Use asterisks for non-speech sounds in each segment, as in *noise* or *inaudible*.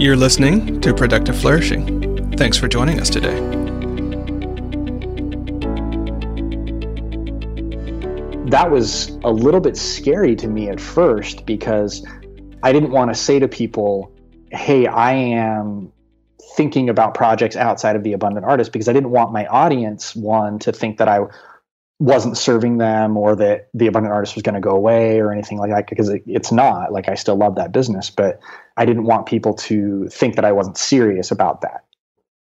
You're listening to Productive Flourishing. Thanks for joining us today. That was a little bit scary to me at first because I didn't want to say to people, hey, I am thinking about projects outside of the abundant artist because I didn't want my audience, one, to think that I wasn't serving them or that the abundant artist was going to go away or anything like that because it, it's not like i still love that business but i didn't want people to think that i wasn't serious about that.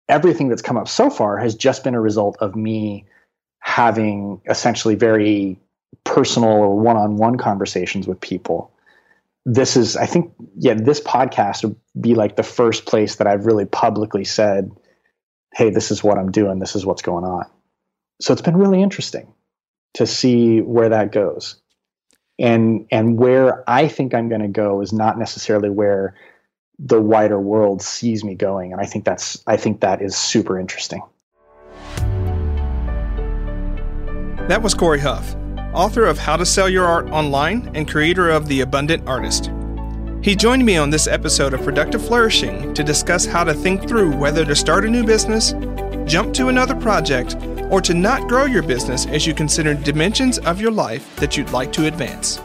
Everything that's come up so far has just been a result of me having essentially very personal or one-on-one conversations with people. This is i think yeah this podcast would be like the first place that i've really publicly said hey this is what i'm doing. This is what's going on. So it's been really interesting to see where that goes and and where i think i'm going to go is not necessarily where the wider world sees me going and i think that's i think that is super interesting. That was cory huff author of how to sell your art online and creator of the abundant artist. He joined me on this episode of productive flourishing to discuss how to think through whether to start a new business jump to another project or to not grow your business as you consider dimensions of your life that you'd like to advance.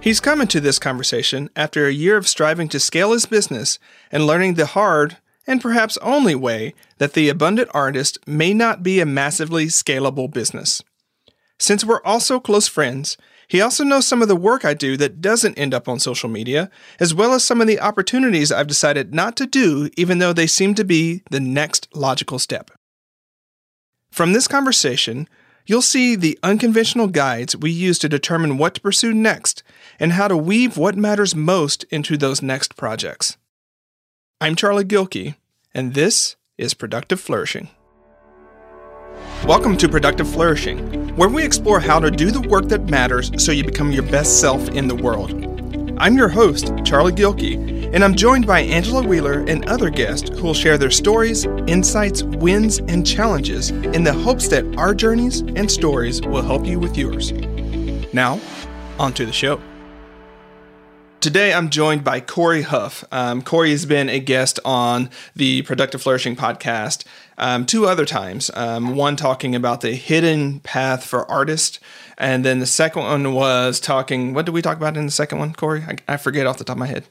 He's come into this conversation after a year of striving to scale his business and learning the hard, and perhaps only way, that the abundant artist may not be a massively scalable business. Since we're also close friends, he also knows some of the work I do that doesn't end up on social media, as well as some of the opportunities I've decided not to do, even though they seem to be the next logical step. From this conversation, you'll see the unconventional guides we use to determine what to pursue next and how to weave what matters most into those next projects. I'm Charlie Gilkey, and this is Productive Flourishing. Welcome to Productive Flourishing, where we explore how to do the work that matters so you become your best self in the world. I'm your host, Charlie Gilkey, and I'm joined by Angela Wheeler and other guests who will share their stories, insights, wins, and challenges in the hopes that our journeys and stories will help you with yours. Now, on to the show. Today, I'm joined by Cory Huff. Um, Cory has been a guest on the Productive Flourishing podcast um, two other times. Um, one talking about the hidden path for artists, and then the second one was talking. What did we talk about in the second one, Cory? I, I forget off the top of my head.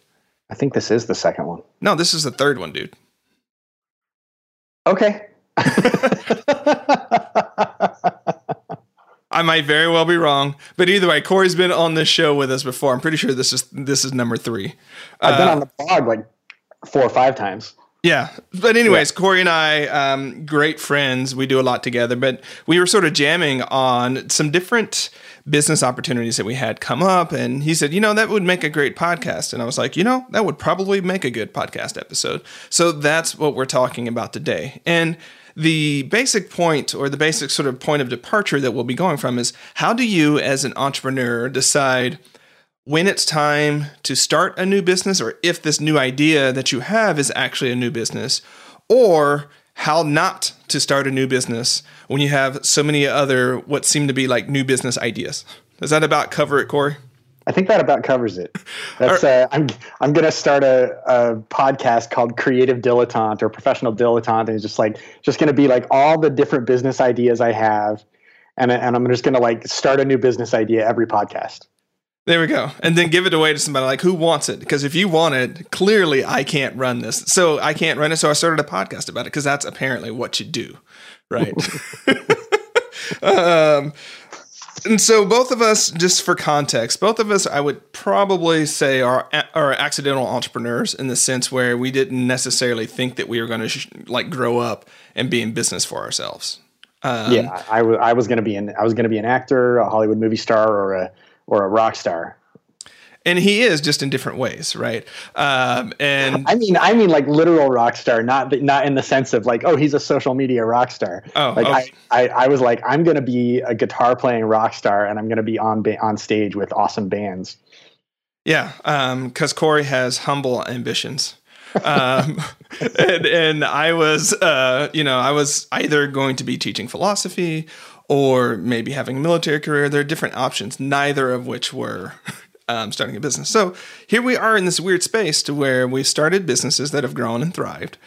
I think this is the second one. No, this is the third one, dude. Okay. *laughs* I might very well be wrong, but either way, Cory's been on this show with us before. I'm pretty sure this is this is number three. I've been uh, on the blog like four or five times. Yeah, but anyways, yeah. Cory and I, um, great friends. We do a lot together, but we were sort of jamming on some different business opportunities that we had come up. And he said, you know, that would make a great podcast. And I was like, you know, that would probably make a good podcast episode. So that's what we're talking about today. And the basic point or the basic sort of point of departure that we'll be going from is how do you, as an entrepreneur, decide when it's time to start a new business or if this new idea that you have is actually a new business or how not to start a new business when you have so many other what seem to be like new business ideas. Does that about cover it, Cory? I think that about covers it. That's uh, I'm I'm gonna start a, a podcast called Creative Dilettante or Professional Dilettante, and it's just like just gonna be like all the different business ideas I have, and and I'm just gonna like start a new business idea every podcast. There we go. And then give it away to somebody like who wants it? Because if you want it, clearly I can't run this. So I can't run it. So I started a podcast about it because that's apparently what you do. Right. *laughs* *laughs* um, and so both of us, just for context, both of us, I would probably say are are accidental entrepreneurs in the sense where we didn't necessarily think that we were going to sh- like grow up and be in business for ourselves. Um, yeah, I, w- I was going to be an I was going to be an actor, a Hollywood movie star, or a or a rock star and he is just in different ways, right? Um, and I mean, I mean, like literal rock star, not not in the sense of like, oh, he's a social media rock star. Oh, like okay. I, I, I was like, I'm gonna be a guitar playing rock star, and I'm gonna be on ba- on stage with awesome bands. Yeah, because um, Cory has humble ambitions. um, *laughs* and, and I was, uh, you know, I was either going to be teaching philosophy or maybe having a military career. There are different options, neither of which were *laughs* um, starting a business. So here we are in this weird space to where we started businesses that have grown and thrived.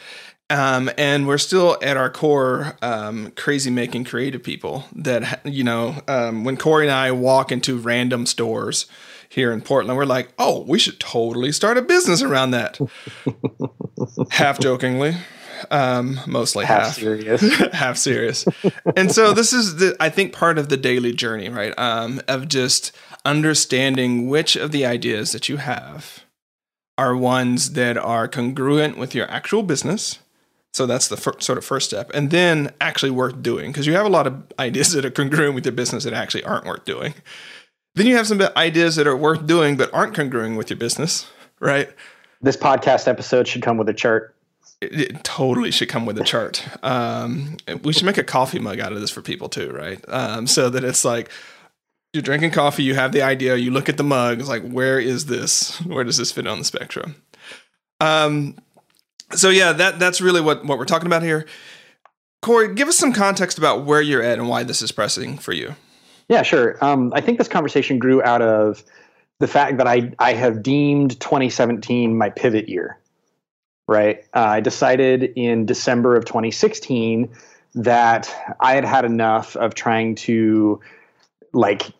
Um, and we're still at our core um, crazy making creative people that, you know, um, when Cory and I walk into random stores here in Portland, we're like, oh, we should totally start a business around that. *laughs* half jokingly, um, mostly half, half serious. *laughs* half serious. and so this is the, I think, part of the daily journey, right? Um, of just understanding which of the ideas that you have are ones that are congruent with your actual business so that's the fir- sort of first step. And then actually worth doing because you have a lot of ideas that are congruent with your business that actually aren't worth doing. Then you have some ideas that are worth doing but aren't congruent with your business, right? This podcast episode should come with a chart. It, it totally should come with a chart. Um, we should make a coffee mug out of this for people too, right? Um, so that it's like you're drinking coffee, you have the idea, you look at the mug, it's like, where is this? Where does this fit on the spectrum? Um, so yeah, that that's really what what we're talking about here. Cory, give us some context about where you're at and why this is pressing for you. Yeah, sure. Um, I think this conversation grew out of the fact that I I have deemed 2017 my pivot year. Right. Uh, I decided in December of 2016 that I had had enough of trying to like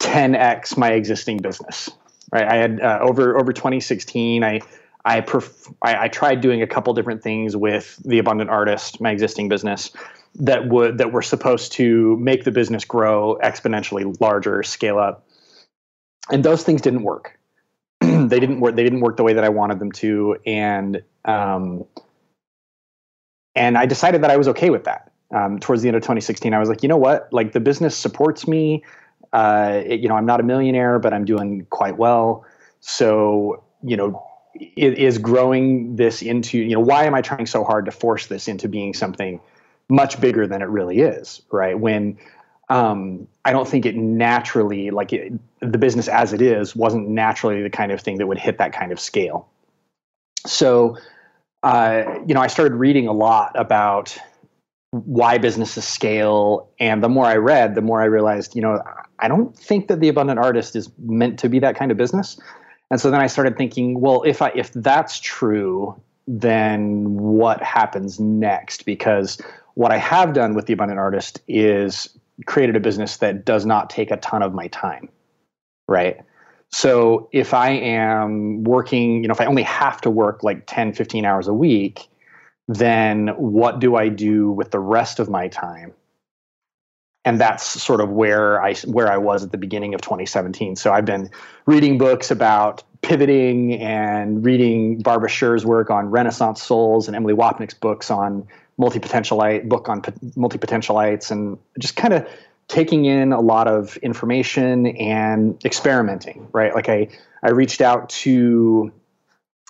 10x my existing business. Right. I had uh, over over 2016. I I, pref- I, I tried doing a couple different things with the Abundant Artist, my existing business, that would that were supposed to make the business grow exponentially larger, scale up, and those things didn't work. *clears throat* they didn't work. They didn't work the way that I wanted them to, and um, and I decided that I was okay with that. Um, towards the end of 2016, I was like, you know what? Like the business supports me. Uh, it, you know, I'm not a millionaire, but I'm doing quite well. So, you know, is growing this into you know why am i trying so hard to force this into being something much bigger than it really is right when um, i don't think it naturally like it, the business as it is wasn't naturally the kind of thing that would hit that kind of scale so uh, you know i started reading a lot about why businesses scale and the more i read the more i realized you know i don't think that the abundant artist is meant to be that kind of business and so then I started thinking, well, if I if that's true, then what happens next? Because what I have done with the abundant artist is created a business that does not take a ton of my time. Right? So if I am working, you know, if I only have to work like 10, 15 hours a week, then what do I do with the rest of my time? and that's sort of where I where I was at the beginning of 2017. So I've been reading books about pivoting and reading Barbara Sher's work on Renaissance souls and Emily Wapnick's books on multi-potentialite book on multi-potentialites and just kind of taking in a lot of information and experimenting, right? Like I I reached out to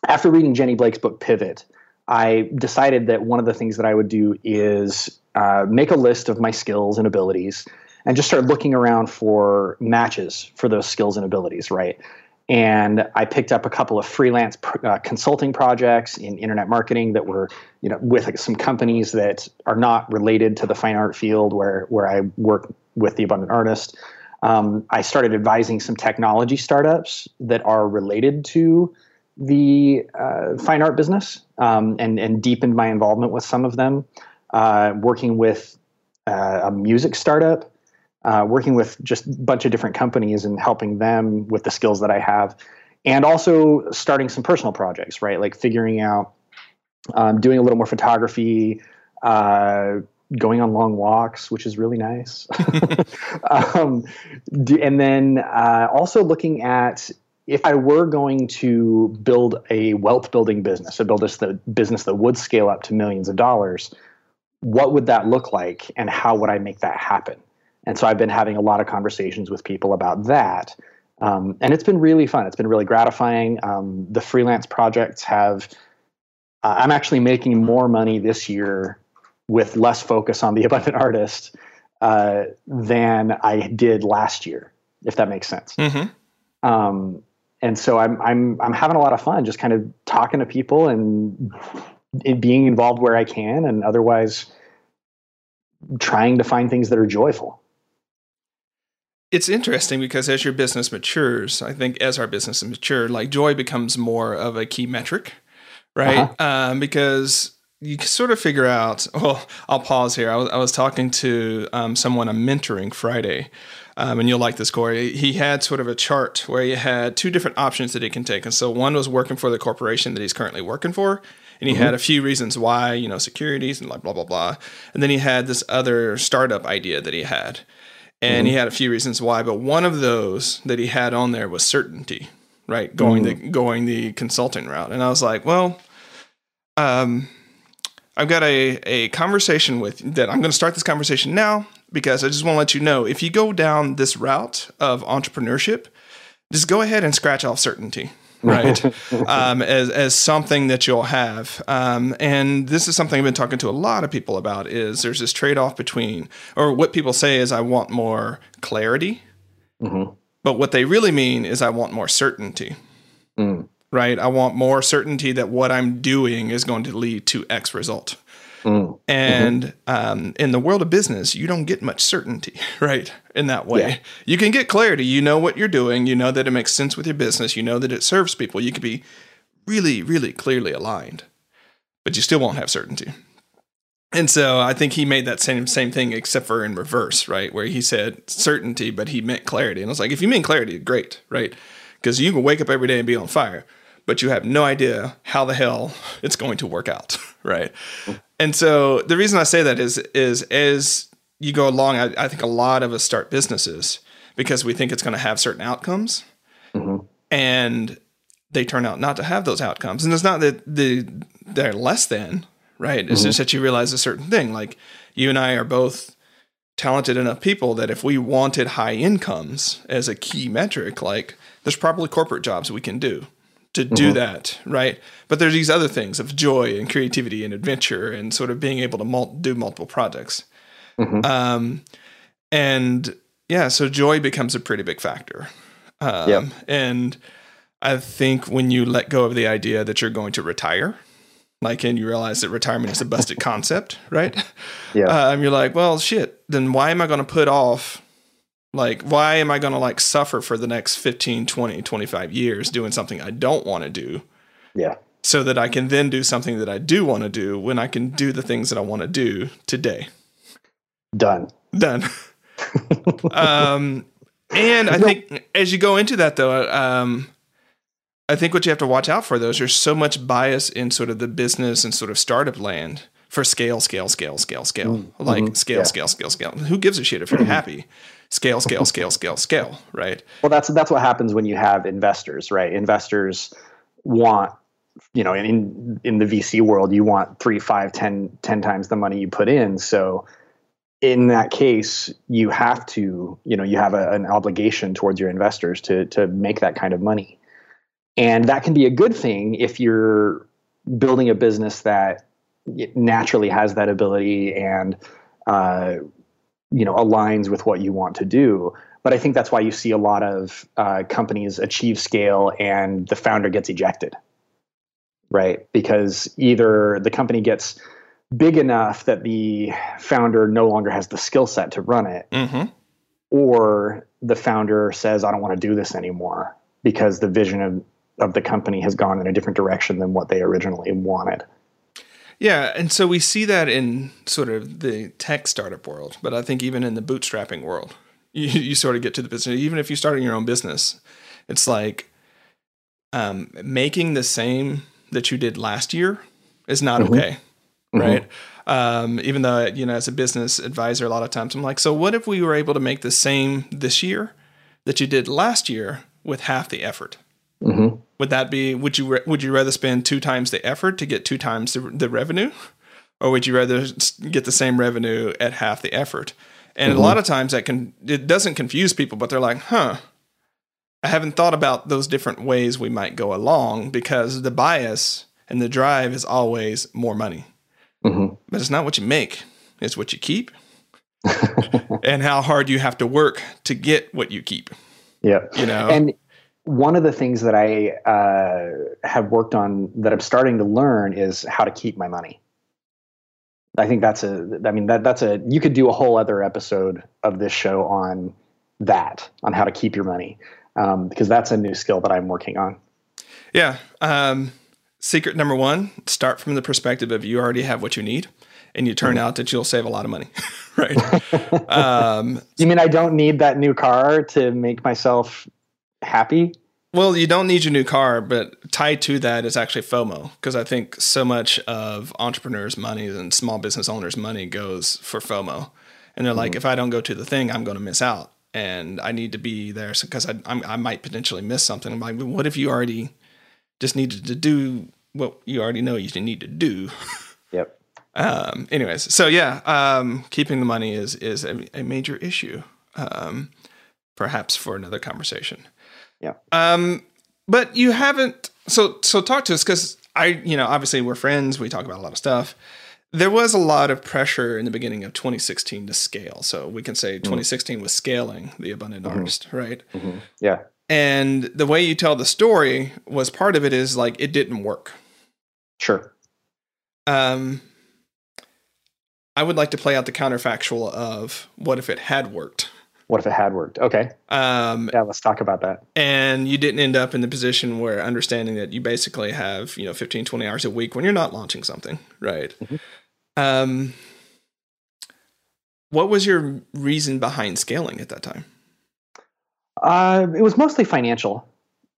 after reading Jenny Blake's book Pivot, I decided that one of the things that I would do is uh, make a list of my skills and abilities and just start looking around for matches for those skills and abilities, right? And I picked up a couple of freelance uh, consulting projects in internet marketing that were, you know, with some companies that are not related to the fine art field where where I work with the abundant artist. Um, I started advising some technology startups that are related to the uh, fine art business um, and and deepened my involvement with some of them uh, working with uh, a music startup, uh, working with just a bunch of different companies and helping them with the skills that I have, and also starting some personal projects, right? Like figuring out, um, doing a little more photography, uh, going on long walks, which is really nice. *laughs* *laughs* um, and then uh, also looking at if I were going to build a wealth building business, a build the business that would scale up to millions of dollars, what would that look like and how would I make that happen? And so I've been having a lot of conversations with people about that. Um, and it's been really fun. It's been really gratifying. Um, the freelance projects have, uh, I'm actually making more money this year with less focus on the *laughs* abundant artist uh, than I did last year, if that makes sense. Mm-hmm. Um, and so I'm, I'm, I'm having a lot of fun just kind of talking to people and in being involved where I can, and otherwise trying to find things that are joyful. It's interesting because as your business matures, I think as our business matures, like joy becomes more of a key metric, right? Uh-huh. Um, because you sort of figure out. *laughs* Well, I'll pause here. I was, I was talking to um, someone I'm mentoring Friday, um, and you'll like this, Cory. He had sort of a chart where he had two different options that he can take, and so one was working for the corporation that he's currently working for, and he mm-hmm. had a few reasons why, you know, securities and like blah blah blah, and then he had this other startup idea that he had and mm-hmm. he had a few reasons why, but one of those that he had on there was certainty, right? Going mm-hmm. the going the consulting route, and I was like, well, um, I've got a a conversation with that. I'm going to start this conversation now because I just want to let you know if you go down this route of entrepreneurship, just go ahead and scratch off certainty right? *laughs* um, as as something that you'll have. Um, and this is something I've been talking to a lot of people about. Is there's this trade off between, or what people say is, I want more clarity, mm-hmm. but what they really mean is, I want more certainty. Mm. Right? I want more certainty that what I'm doing is going to lead to X result. Mm. And mm-hmm. um, in the world of business, you don't get much certainty, *laughs* right? In that way, yeah. you can get clarity. You know what you're doing. You know that it makes sense with your business. You know that it serves people. You can be really, really clearly aligned, but you still won't have certainty. And so I think he made that same same thing, except for in reverse, right? Where he said certainty, but he meant clarity. And I was like, if you mean clarity, great, right? Because you can wake up every day and be on fire, but you have no idea how the hell *laughs* it's going to work out, right? And so the reason I say that is is as you go along, I, I think a lot of us start businesses because we think it's going to have certain outcomes, mm-hmm. and they turn out not to have those outcomes. And it's not that the they're less than right. It's mm-hmm. just that you realize a certain thing. Like you and I are both talented enough people that if we wanted high incomes as a key metric, like there's probably corporate jobs we can do to do mm-hmm. that, right? But there's these other things of joy and creativity and adventure and sort of being able to mul- do multiple projects. Mm-hmm. Um, and yeah, so joy becomes a pretty big factor. Um, yep. And I think when you let go of the idea that you're going to retire, like, and you realize that retirement is a busted *laughs* concept, right? Yeah. Um, you're like, well, shit, then why am I going to put off like, why am I going to like suffer for the next 15, 20, 25 years doing something I don't want to do? Yeah. So that I can then do something that I do want to do when I can do the things that I want to do today. Done. Done. *laughs* um, and I think as you go into that though, um, I think what you have to watch out for though is there's so much bias in sort of the business and sort of startup land for scale, scale, scale, scale, scale. Mm-hmm. Like mm-hmm. scale, yeah. scale, scale, scale. Who gives a shit if you're happy? Scale, scale, scale, scale, scale, right? Well, that's that's what happens when you have investors, right? Investors want, you know, in in the VC world, you want three, five, ten, ten times the money you put in. So in that case, you have to, you know, you have a, an obligation towards your investors to to make that kind of money, and that can be a good thing if you're building a business that naturally has that ability and uh, you know aligns with what you want to do. But i think that's why you see a lot of uh, companies achieve scale and the founder gets ejected right? Because either the company gets big enough that the founder no longer has the skill set to run it mm-hmm. or the founder says i don't want to do this anymore because the vision of, of the company has gone in a different direction than what they originally wanted yeah, and so we see that in sort of the tech startup world, but I think even in the bootstrapping world, *laughs* you, you sort of get to the business. Even if you're starting your own business, it's like um, making the same that you did last year is not mm-hmm. okay, mm-hmm. right? Um, even though you know, as a business advisor, a lot of times I'm like, so what if we were able to make the same this year that you did last year with half the effort? Mm-hmm. Would that be? Would you would you rather spend two times the effort to get two times the, the revenue, or would you rather get the same revenue at half the effort? And mm-hmm. a lot of times that can it doesn't confuse people, but they're like, huh. I haven't thought about those different ways we might go along because the bias and the drive is always more money. Mm-hmm. But it's not what you make, it's what you keep. *laughs* and how hard you have to work to get what you keep. Yeah. You know. And one of the things that I uh, have worked on that I'm starting to learn is how to keep my money. I think that's a, I mean, that that's a, you could do a whole other episode of this show on that, on how to keep your money, um, because that's a new skill that I'm working on. Yeah. Um, secret number one: start from the perspective of you already have what you need, and you turn mm-hmm. out that you'll save a lot of money. *laughs* right. *laughs* um, you mean I don't need that new car to make myself happy? Well, you don't need your new car, but tied to that is actually FOMO because I think so much of entrepreneurs' money and small business owners' money goes for FOMO, and they're mm-hmm. like, if I don't go to the thing, I'm going to miss out, and I need to be there because I I'm, i might potentially miss something. I'm like, what if you already just needed to do what you already know you need to do? Yep. *laughs* um. Anyways, so yeah, um, keeping the money is is a, a major issue. Um, perhaps for another conversation. Yeah. Um, but you haven't. So so talk to us because I you know obviously we're friends. We talk about a lot of stuff. There was a lot of pressure in the beginning of 2016 to scale. So we can say 2016 mm-hmm. was scaling the abundant mm-hmm. artist, right? Mm-hmm. Yeah. And the way you tell the story was part of it is like it didn't work. Sure. Um, I would like to play out the counterfactual of what if it had worked. What if it had worked? Okay. Um, yeah, let's talk about that. And you didn't end up in the position where understanding that you basically have, you know, 15, 20 hours a week when you're not launching something, right? Mm-hmm. Um, what was your reason behind scaling at that time? Uh, it was mostly financial.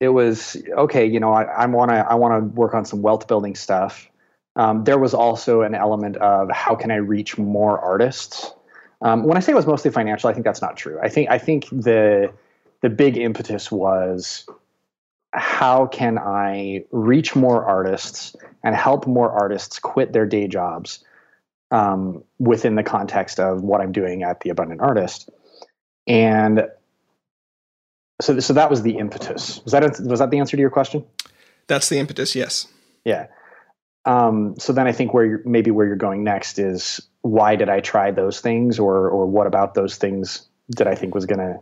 It was okay. You know, I, I want to I want to work on some wealth building stuff. Um, there was also an element of how can I reach more artists um, when I say it was mostly financial, I think that's not true. I think I think the the big impetus was how can I reach more artists and help more artists quit their day jobs um, within the context of what I'm doing at the Abundant Artist, and so so that was the impetus. Was that was that the answer to your question? That's the impetus. Yes. Yeah. Um, so then I think where you're, maybe where you're going next is why did I try those things, or or what about those things did I think was gonna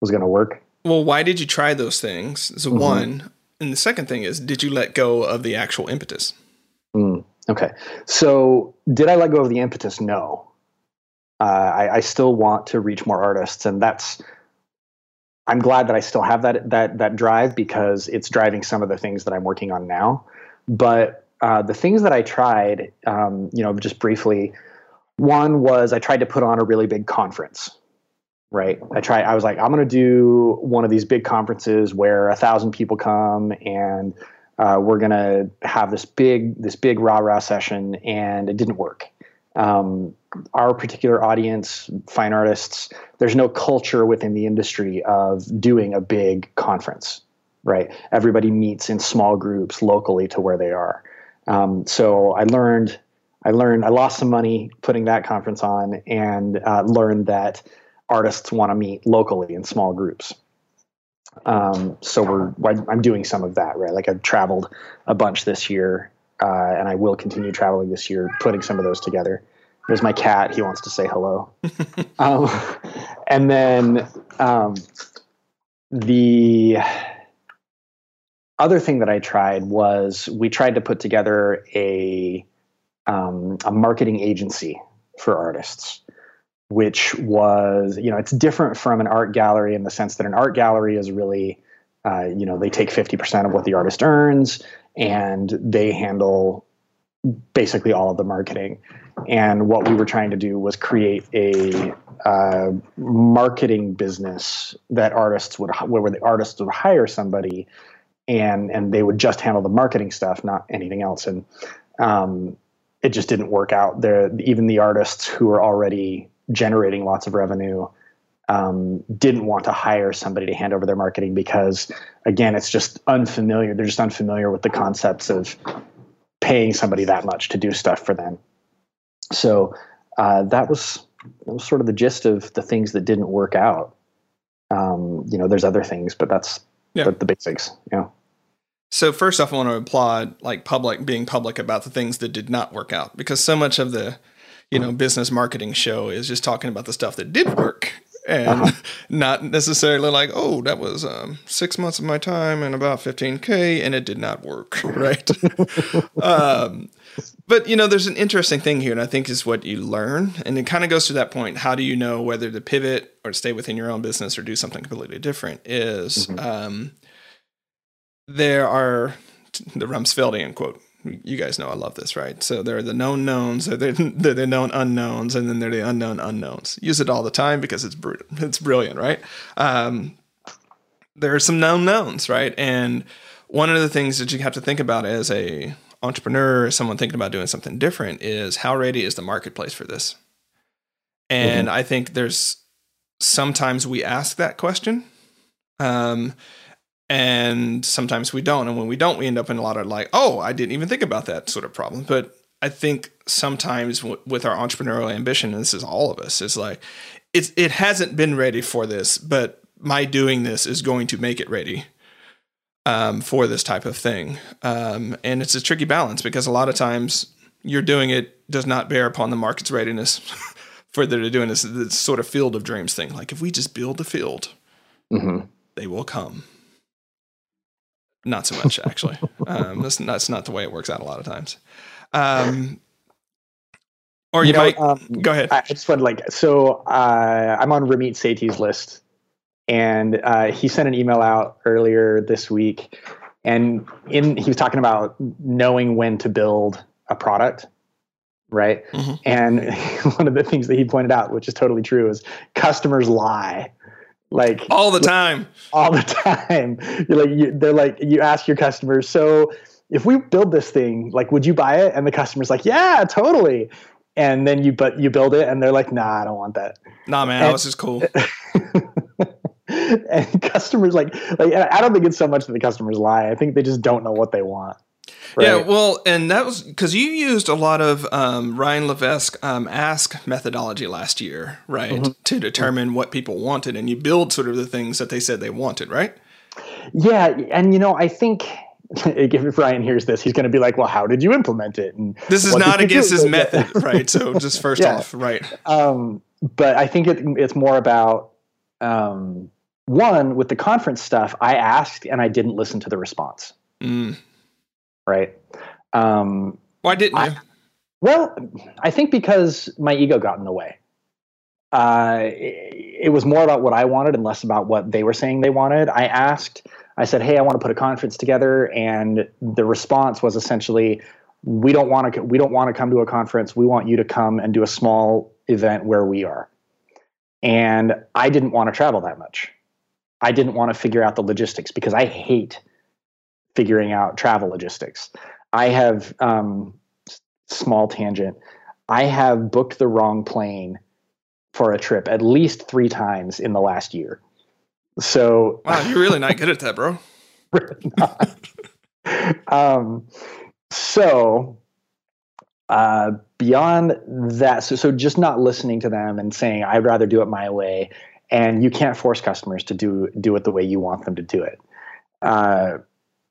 was gonna work? Well, why did you try those things? So mm-hmm. one, and the second thing is, did you let go of the actual impetus? Mm, okay, so did I let go of the impetus? No. Uh, I, I still want to reach more artists, and that's I'm glad that I still have that that that drive because it's driving some of the things that I'm working on now. But uh, the things that I tried, um, you know, just briefly, one was I tried to put on a really big conference. Right. I tried. I was like, I'm going to do one of these big conferences where a thousand people come and uh, we're going to have this big this big rah rah session, and it didn't work. Um, our particular audience, fine artists, there's no culture within the industry of doing a big conference, right? Everybody meets in small groups locally to where they are. Um, so I learned I learned I lost some money putting that conference on, and uh, learned that artists want to meet locally in small groups. Um, so we're I'm doing some of that right. Like I've traveled a bunch this year, uh, and I will continue traveling this year, putting some of those together. There's my cat. He wants to say hello. *laughs* um, and then um, the other thing that I tried was we tried to put together a um, a marketing agency for artists, which was, you know, it's different from an art gallery in the sense that an art gallery is really, uh, you know, they take 50% of what the artist earns and they handle basically all of the marketing. And what we were trying to do was create a uh, marketing business that artists would, where the artists would hire somebody and and they would just handle the marketing stuff, not anything else. And um, it just didn't work out. There, even the artists who were already generating lots of revenue um, didn't want to hire somebody to hand over their marketing because, again, it's just unfamiliar. They're just unfamiliar with the concepts of paying somebody that much to do stuff for them. So uh, that was that was sort of the gist of the things that didn't work out. Um, you know, there's other things, but that's yeah. the, the basics. Yeah. So first off, I want to applaud like public being public about the things that did not work out because so much of the you know business marketing show is just talking about the stuff that did work and uh-huh. *laughs* not necessarily like, oh, that was um, six months of my time and about 15K and it did not work. *laughs* Right. *laughs* um, but, you know, there's an interesting thing here, and I think is what you learn. And it kind of goes to that point. How do you know whether to pivot or stay within your own business or do something completely different? Is mm-hmm. um, there are the Rumsfeldian quote you guys know I love this, right? So there are the known knowns, they're, they're the known unknowns, and then they're the unknown unknowns. Use it all the time because it's br- it's brilliant, right? Um, there are some known knowns, right? And one of the things that you have to think about as a entrepreneur, someone thinking about doing something different, is how ready is the marketplace for this? And mm-hmm. I think there's sometimes we ask that question. Um, and sometimes we don't and when we don't we end up in a lot of like oh i didn't even think about that sort of problem but i think sometimes w- with our entrepreneurial ambition and this is all of us is like it's it hasn't been ready for this but my doing this is going to make it ready um, for this type of thing um, and it's a tricky balance because a lot of times you're doing it does not bear upon the market's readiness *laughs* for they're doing this, this sort of field of dreams thing like if we just build the field mm-hmm. they will come not so much, actually. um, that's, that's not the way it works out a lot of times. Um, or you, you know, might um, go ahead. I just want like so. Uh, I'm on Ramit Sethi's list, and uh, he sent an email out earlier this week, and in he was talking about knowing when to build a product, right? Mm-hmm. And *laughs* one of the things that he pointed out, which is totally true, is customers lie. Like all the time. all the *laughs* time. You're like you, they're like you ask your customers so if we build this thing like would you buy it? And the customer's like yeah totally. And then you but you build it and they're like nah i don't want that. Nah man and, this is cool *laughs* *laughs* and customers like like i don't think it's so much that the customers lie i think they just don't know what they want Right. Yeah, well, and that was because you used a lot of um, Ryan Levesque um, ask methodology last year, right, mm-hmm. to determine mm-hmm. what people wanted, and you build sort of the things that they said they wanted, right? Yeah, and you know, I think *laughs* if Ryan hears this, he's going to be like, "Well, how did you implement it?" And this is not against his *laughs* method, right? So, just first yeah. off, right? Um, but I think it, it's more about um, one with the conference stuff. I asked and I didn't listen to the response. Mm right? Um, Why didn't you? I, well, I think because my ego got in the way. Uh, it, it, was more about what I wanted and less about what they were saying they wanted. I asked, I said, "Hey, I want to put a conference together," and the response was essentially, "We don't want to. We don't want to come to a conference. We want you to come and do a small event where we are." And I didn't want to travel that much. I didn't want to figure out the logistics because I hate figuring out travel logistics. I have um, small tangent. I have booked the wrong plane for a trip at least three times in the last year. So wow, you're really not good at that, bro. *laughs* um, so uh, beyond that, so so just not listening to them and saying I'd rather do it my way, and you can't force customers to do do it the way you want them to do it. Uh,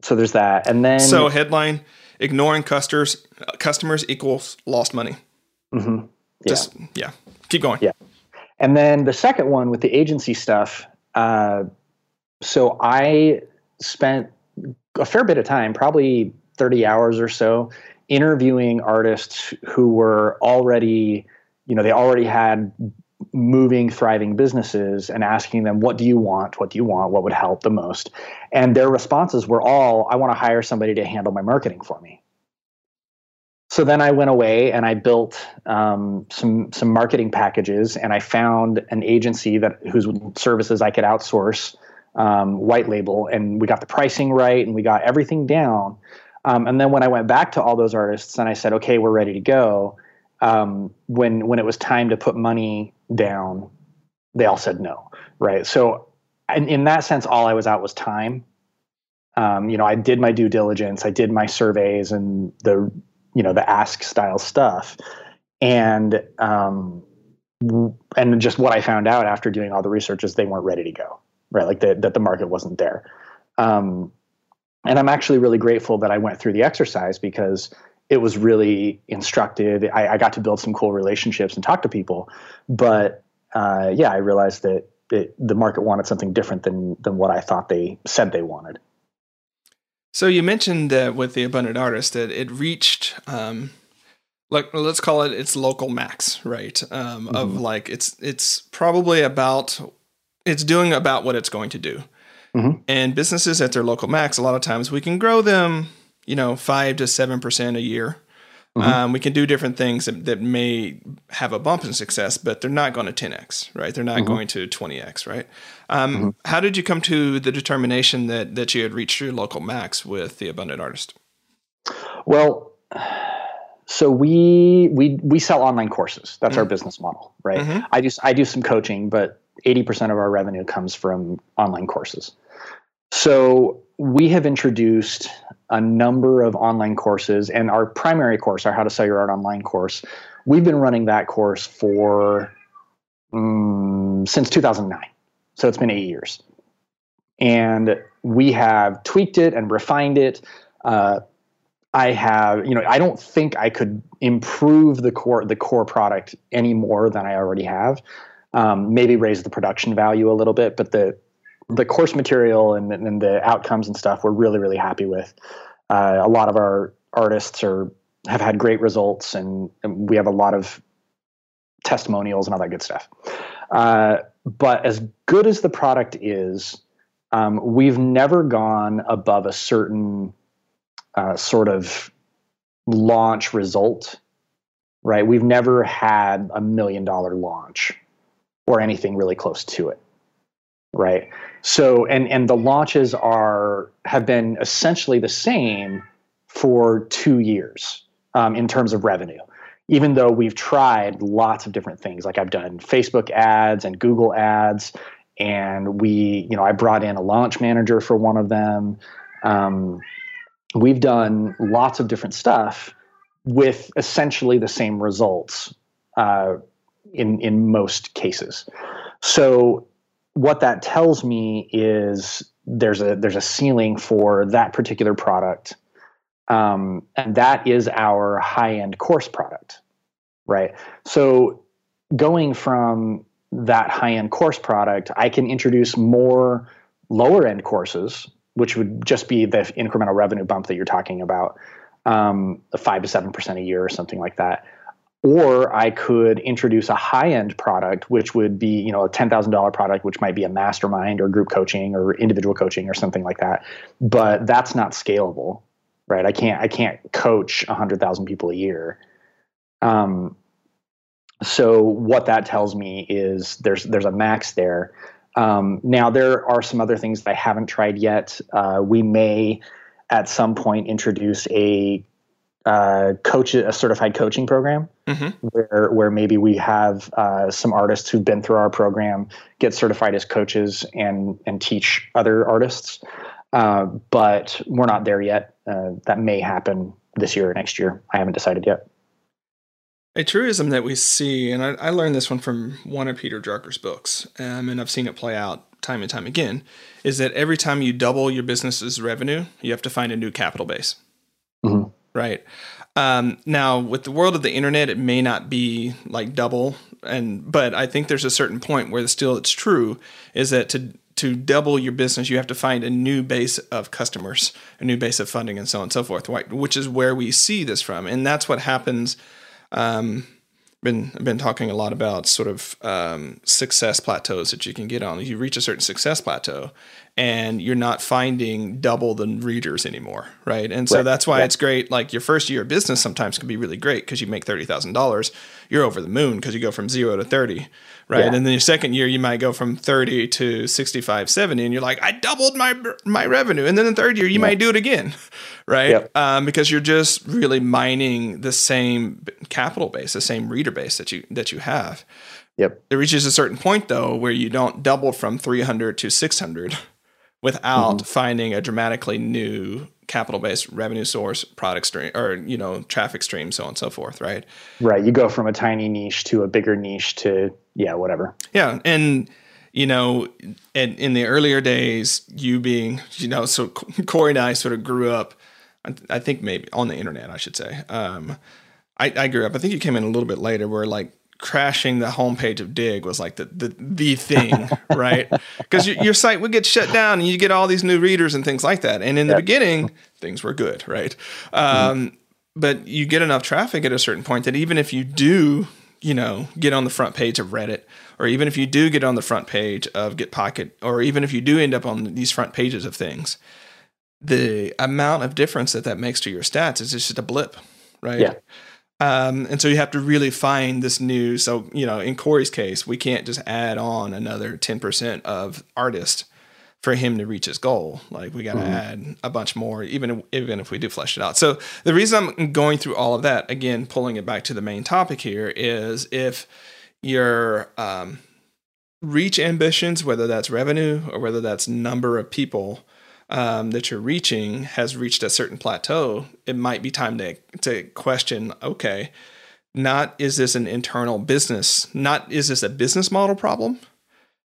so there's that, and then so headline: ignoring customers customers equals lost money. Mm-hmm. Yeah. Just yeah, keep going. Yeah, and then the second one with the agency stuff. Uh, so I spent a fair bit of time, probably 30 hours or so, interviewing artists who were already, you know, they already had moving, thriving businesses and asking them, What do you want? What do you want? What would help the most? And their responses were all, I want to hire somebody to handle my marketing for me. So then I went away and I built um, some some marketing packages, and I found an agency that whose services I could outsource, um, white label, and we got the pricing right, and we got everything down. Um, and then when I went back to all those artists and I said, "Okay, we're ready to go," um, when when it was time to put money down, they all said no, right? So, and in that sense, all I was out was time. Um, you know, I did my due diligence, I did my surveys and the you know the ask style stuff, and um, and just what I found out after doing all the research is they weren't ready to go, right? Like the, that the market wasn't there. Um, and I'm actually really grateful that I went through the exercise because it was really instructive. I, I, got to build some cool relationships and talk to people, but uh, yeah, I realized that it, the market wanted something different than than what I thought they said they wanted. So you mentioned that with the abundant artist that it reached, um, like let's call it its local max, right? Um, mm-hmm. Of like it's it's probably about it's doing about what it's going to do. Mm-hmm. And businesses at their local max, a lot of times we can grow them, you know, five to seven percent a year. Mm-hmm. Um, we can do different things that, that, may have a bump in success, but they're not going to 10x, right? They're not mm-hmm. going to 20x, right? Um, mm-hmm. How did you come to the determination that that you had reached your local max with the Abundant Artist? Well, so we we we sell online courses. That's our mm-hmm. business model, right? Mm-hmm. I do I do some coaching, but 80% of our revenue comes from online courses. So we have introduced a number of online courses, and our primary course, our How to Sell Your Art online course, we've been running that course for um, since 2009. So it's been eight years. And we have tweaked it and refined it. Uh, I have, you know, I don't think I could improve the core the core product any more than I already have. Um, maybe raise the production value a little bit, but the the course material and, and the outcomes and stuff we're really really happy with. Uh, a lot of our artists are have had great results, and, and, we have a lot of testimonials and all that good stuff. Uh, but as good as the product is, um, we've never gone above a certain uh, sort of launch result, right? We've never had a million dollar launch or anything really close to it, right? So and and the launches are have been essentially the same for two years um, in terms of revenue. Even though we've tried lots of different things, like I've done Facebook ads and Google ads, and we, you know, I brought in a launch manager for one of them. Um, we've done lots of different stuff with essentially the same results uh, in in most cases. So what that tells me is there's a there's a ceiling for that particular product. Um, and that is our high end course product right? So going from that high end course product i can introduce more lower end courses which would just be the incremental revenue bump that you're talking about um, 5 to 7% a year or something like that or I could introduce a high-end product, which would be, you know, a ten thousand dollar product, which might be a mastermind or group coaching or individual coaching or something like that. But that's not scalable, right? I can't I can't coach hundred thousand people a year. Um, so what that tells me is there's there's a max there. Um, now there are some other things that I haven't tried yet. Uh, we may at some point introduce a uh, coach a certified coaching program mm-hmm. where where maybe we have uh, some artists who've been through our program get certified as coaches and and teach other artists. Uh, but we're not there yet. Uh, that may happen this year or next year. I haven't decided yet. A truism that we see, and I, I learned this one from one of Peter Drucker's books, um, and I've seen it play out time and time again, is that every time you double your business's revenue, you have to find a new capital base. Mm-hmm right? Um, now, with the world of the internet, it may not be like double, and but I think there's a certain point where still it's true is that to to double your business, you have to find a new base of customers, a new base of funding, and so on and so forth. Which is where we see this from, and that's what happens. Um, been been talking a lot about sort of um, success plateaus that you can get on. You reach a certain success plateau, and you're not finding double the readers anymore, right? And so right. that's why yeah. it's great. Like your first year of business sometimes can be really great because you make thirty thousand dollars. You're over the moon because you go from zero to thirty, right? Yeah. And then your second year you might go from thirty to 65, 70, and you're like, I doubled my my revenue. And then the third year you yeah. might do it again, *laughs* right? Yep. Um, because you're just really mining the same capital base, the same reader base that you that you have. Yep. It reaches a certain point though where you don't double from 300 to 600 without mm-hmm. finding a dramatically new capital based revenue source, product stream, or you know, traffic stream, so on and so forth, right? Right. You go from a tiny niche to a bigger niche to yeah, whatever. Yeah, and you know, and in the earlier days, you being you know, so Cory and I sort of grew up. I think maybe on the internet, I should say. Um, I, I grew up. I think you came in a little bit later, where like crashing the homepage of Digg was like the the, the thing, *laughs* right? Because your, your, site would get shut down and you get all these new readers and things like that. And in the beginning, things were good, right? Um, mm-hmm. But you get enough traffic at a certain point that even if you do, you know, get on the front page of Reddit, or even if you do get on the front page of GetPocket, or even if you do end up on these front pages of things, the amount of difference that that makes to your stats is just a blip, right? Yeah. Um, and so you have to really find this new. So, you know, in Cory's case, we can't just add on another 10% of artist for him to reach his goal. Like we got to mm-hmm. add a bunch more, even, even if we do flesh it out. So the reason I'm going through all of that, again, pulling it back to the main topic here is if your, um, reach ambitions, whether that's revenue or whether that's number of people, um, that you're reaching has reached a certain plateau, it might be time to to question. Okay, not is this an internal business? Not is this a business model problem?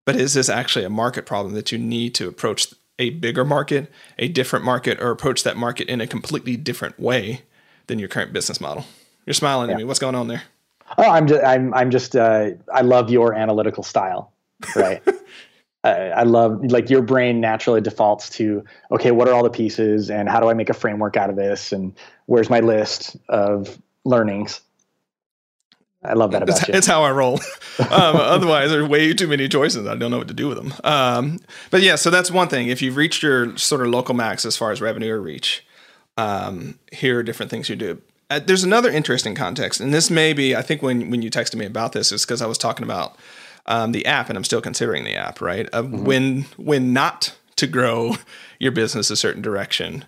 But is this actually a market problem that you need to approach a bigger market, a different market, or approach that market in a completely different way than your current business model? You're smiling yeah. at me. What's going on there? Oh, I'm just I'm I'm just uh, I love your analytical style, right? *laughs* I love like your brain naturally defaults to okay, what are all the pieces and how do I make a framework out of this and where's my list of learnings? I love that about it's, you. It's how I roll. *laughs* um, otherwise, there's way too many choices. I don't know what to do with them. Um, but yeah, so that's one thing. If you've reached your sort of local max as far as revenue or reach, um, here are different things you do. Uh, there's another interesting context, and this may be. I think when when you texted me about this, is because I was talking about um, the app, and I'm still considering the app, right? Of mm-hmm. when when not to grow your business a certain direction,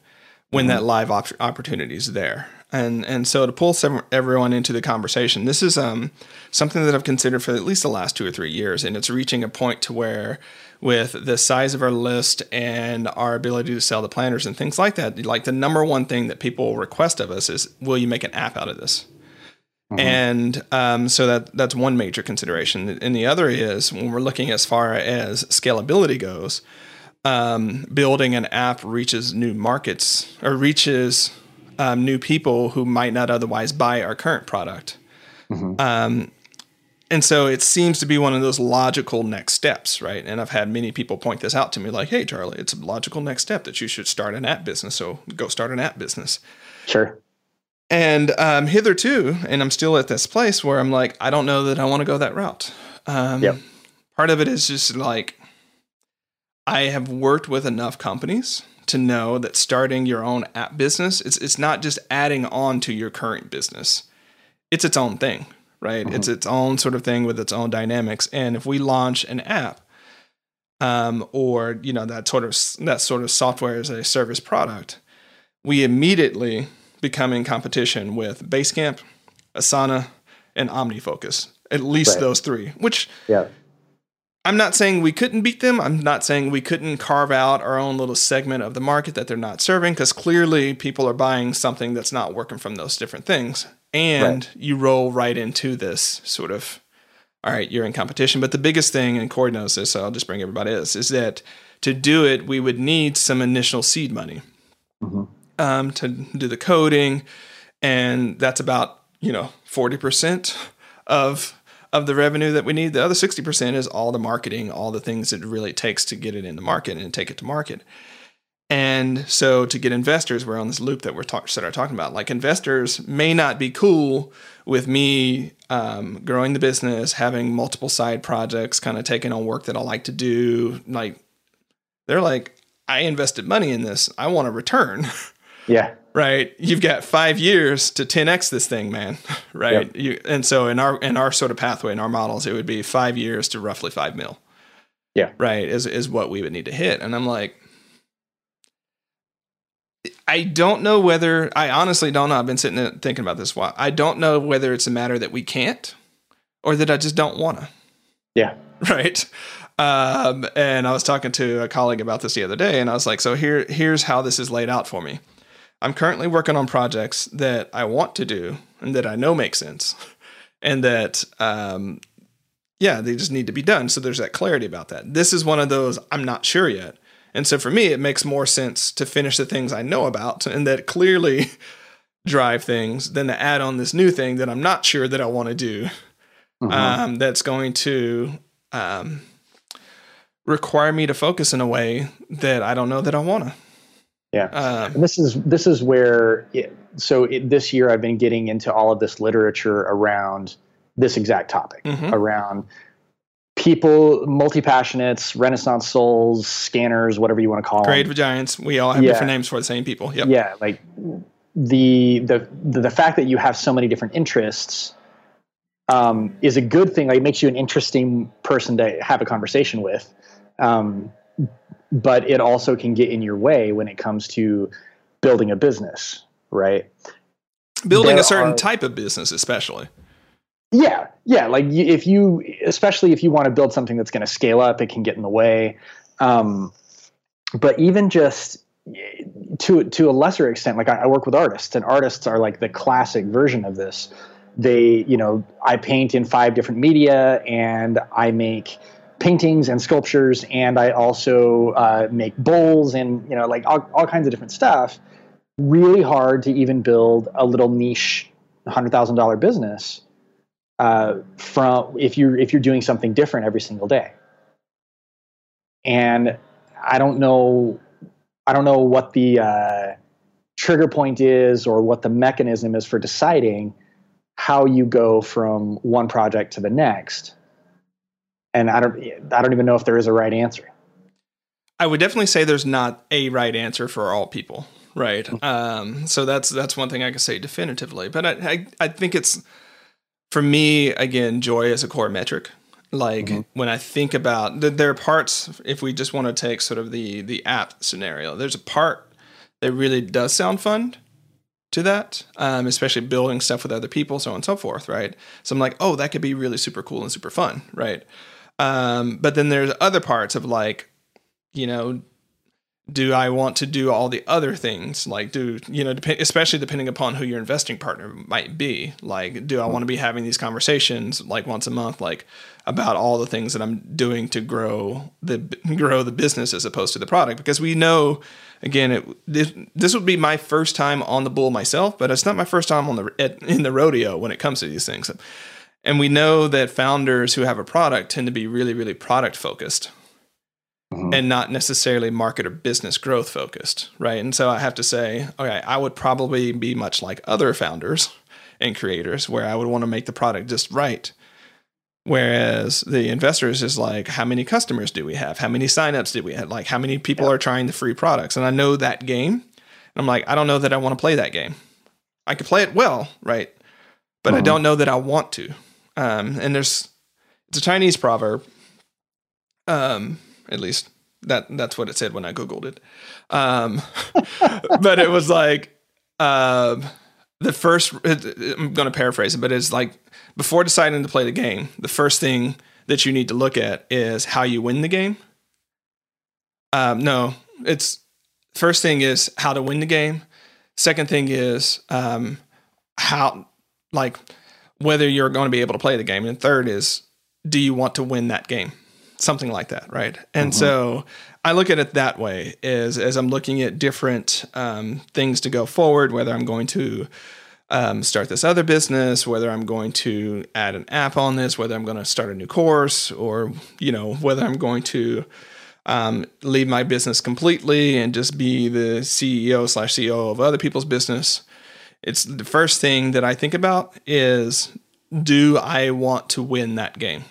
when mm-hmm. that live op- opportunity is there. And and so to pull some, everyone into the conversation, this is um, something that I've considered for at least the last two or three years, and it's reaching a point to where, with the size of our list and our ability to sell the planners and things like that, like the number one thing that people request of us is, "Will you make an app out of this?" Mm-hmm. And um, so that that's one major consideration. And the other is when we're looking as far as scalability goes, um, building an app reaches new markets or reaches um, new people who might not otherwise buy our current product. Mm-hmm. Um, and so it seems to be one of those logical next steps, right? And I've had many people point this out to me like, hey, Charlie, it's a logical next step that you should start an app business. So go start an app business. Sure. And um, hitherto, and I'm still at this place where I'm like, I don't know that I want to go that route. Um, yep. Part of it is just like, I have worked with enough companies to know that starting your own app business, it's, it's not just adding on to your current business, it's its own thing, right? Mm-hmm. It's its own sort of thing with its own dynamics. And if we launch an app, um, or you know that sort of that sort of software as a service product, we immediately become in competition with Basecamp, Asana, and OmniFocus. At least right. those three, which yeah. I'm not saying we couldn't beat them. I'm not saying we couldn't carve out our own little segment of the market that they're not serving because clearly people are buying something that's not working from those different things. And right. you roll right into this sort of, all right, you're in competition. But the biggest thing, and Cory knows this, so I'll just bring everybody this, is that to do it, we would need some initial seed money. Mm-hmm um, to do the coding, and that's about you know forty percent of of the revenue that we need. The other sixty percent is all the marketing, all the things it really takes to get it in the market and take it to market. And so to get investors, we're on this loop that we're talk, started talking about. Like investors may not be cool with me um, growing the business, having multiple side projects, kind of taking on work that I like to do. Like they're like, I invested money in this. I want a return. *laughs* Yeah. Right. You've got five years to 10x this thing, man. *laughs* Right. Yep. You, and so in our in our sort of pathway in our models, it would be five years to roughly five mil. Yeah. Right. Is is what we would need to hit. And I'm like, I don't know whether I honestly don't know. I've been sitting there thinking about this while. I don't know whether it's a matter that we can't or that I just don't wanna. Yeah. *laughs* Right. Um, and I was talking to a colleague about this the other day, and I was like, so here here's how this is laid out for me. I'm currently working on projects that I want to do and that I know make sense, *laughs* and that um, yeah, they just need to be done. So there's that clarity about that. This is one of those I'm not sure yet. And so for me, it makes more sense to finish the things I know about and that clearly *laughs* drive things than to add on this new thing that I'm not sure that I want to do mm-hmm. um, that's going to um, require me to focus in a way that I don't know that I want to. Yeah, um, and this is this is where it, so it, this year I've been getting into all of this literature around this exact topic mm-hmm. around people, multi passionates, Renaissance souls, scanners, whatever you want to call Creative them. Creative giants. We all have yeah. different names for the same people. Yep. Yeah, like the, the the the fact that you have so many different interests um, is a good thing. Like it makes you an interesting person to have a conversation with. Um, but it also can get in your way when it comes to building a business, right? Building there a certain are, type of business, especially. Yeah, yeah. Like if you, especially if you want to build something that's going to scale up, it can get in the way. Um, but even just to to a lesser extent, like I, I work with artists, and artists are like the classic version of this. They, you know, I paint in five different media, and I make paintings and sculptures, and I also uh, make bowls and you know like all, all kinds of different stuff. Really hard to even build a little niche hundred thousand dollar business uh, from if you're if you're doing something different every single day. And I don't know, I don't know what the uh, trigger point is or what the mechanism is for deciding how you go from one project to the next and I don't I don't even know if there is a right answer. I would definitely say there's not a right answer for all people, right? Mm-hmm. Um, so that's that's one thing I can say definitively. But I, I, I think it's for me again, joy is a core metric. Like mm-hmm. when I think about there are parts, if we just want to take sort of the the app scenario, there's a part that really does sound fun to that, um, especially building stuff with other people, so on and so forth, right? So I'm like, oh, that could be really super cool and super fun, right? Um, but then there's other parts of like, you know, do I want to do all the other things? Like, do you know, dep- especially depending upon who your investing partner might be. Like, do I want to be having these conversations like once a month, like about all the things that I'm doing to grow the grow the business as opposed to the product? Because we know, again, it this, this would be my first time on the bull myself, but it's not my first time on the in the rodeo when it comes to these things. And we know that founders who have a product tend to be really, really product focused mm-hmm. and not necessarily market or business growth focused, right? And so I have to say, okay, I would probably be much like other founders and creators where I would want to make the product just right. Whereas the investors is like, how many customers do we have? How many signups did we have? Like, how many people yeah. are trying the free products? And I know that game. And I'm like, I don't know that I want to play that game. I could play it well, right? But mm-hmm. I don't know that I want to. Um, and there's it's a Chinese proverb. Um, at least that that's what it said when I googled it. Um, *laughs* but it was like uh, the first. I'm going to paraphrase it, but it's like before deciding to play the game, the first thing that you need to look at is how you win the game. Um, no, it's first thing is how to win the game. Second thing is um, how like whether you're going to be able to play the game. And third is, do you want to win that game? Something like that, right? And mm-hmm. so I look at it that way as as I'm looking at different um, things to go forward, whether I'm going to um, start this other business, whether I'm going to add an app on this, whether I'm going to start a new course, or you know whether I'm going to um, leave my business completely and just be the CEO slash CEO of other people's business it's the first thing that I think about is do I want to win that game?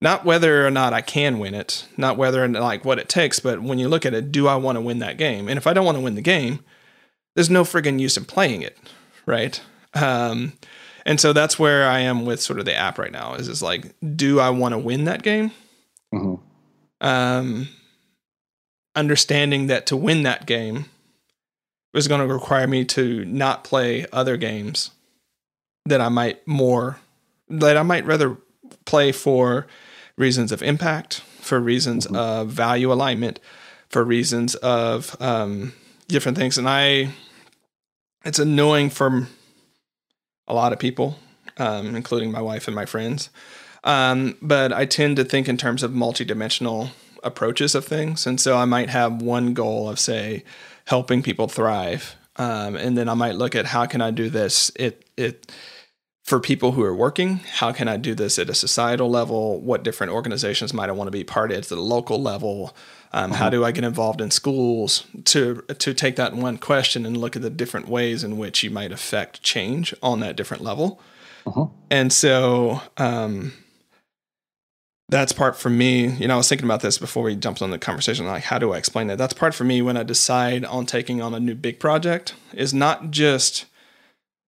Not whether or not I can win it, not whether and like what it takes, but when you look at it, do I want to win that game? And if I don't want to win the game, there's no friggin' use in playing it, right? Um, and so that's where I am with sort of the app right now. Is is like, do I want to win that game? Mm-hmm. Um, understanding that to win that game, was going to require me to not play other games that I might more that I might rather play for reasons of impact, for reasons mm-hmm. of value alignment, for reasons of um, different things. And I, it's annoying for a lot of people, um, including my wife and my friends. Um, but I tend to think in terms of multidimensional approaches of things. And so I might have one goal of, say, helping people thrive. Um, and then I might look at how can I do this it it for people who are working, how can I do this at a societal level? What different organizations might I want to be part of at the local level? Um, mm-hmm. How do I get involved in schools? To to take that one question and look at the different ways in which you might affect change on that different level. Mm-hmm. And so um, that's part for me. You know, I was thinking about this before we jumped on the conversation. Like, how do I explain that? That's part for me when I decide on taking on a new big project. Is not just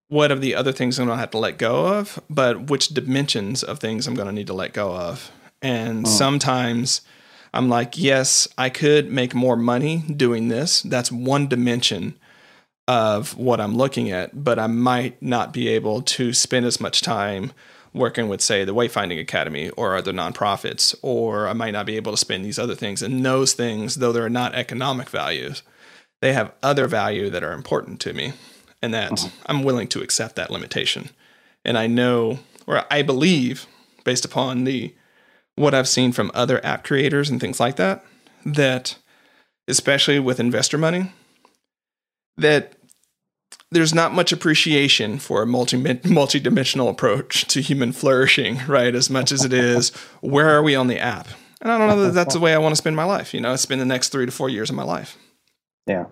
what of the other things I'm going to have to let go of, but which dimensions of things I'm going to need to let go of. And oh. sometimes I'm like, yes, I could make more money doing this. That's one dimension of what I'm looking at, but I might not be able to spend as much time working with, say, the Wayfinding Academy or other nonprofits, or I might not be able to spend these other things. And those things, though they're not economic values, they have other value that are important to me and that uh-huh. I'm willing to accept that limitation. And I know, or I believe, based upon the what I've seen from other app creators and things like that, that especially with investor money, that there's not much appreciation for a multi multi-dimensional approach to human flourishing, right? As much as it is, where are we on the app? And I don't know that that's the way I want to spend my life. You know, spend the next three to four years of my life. Yeah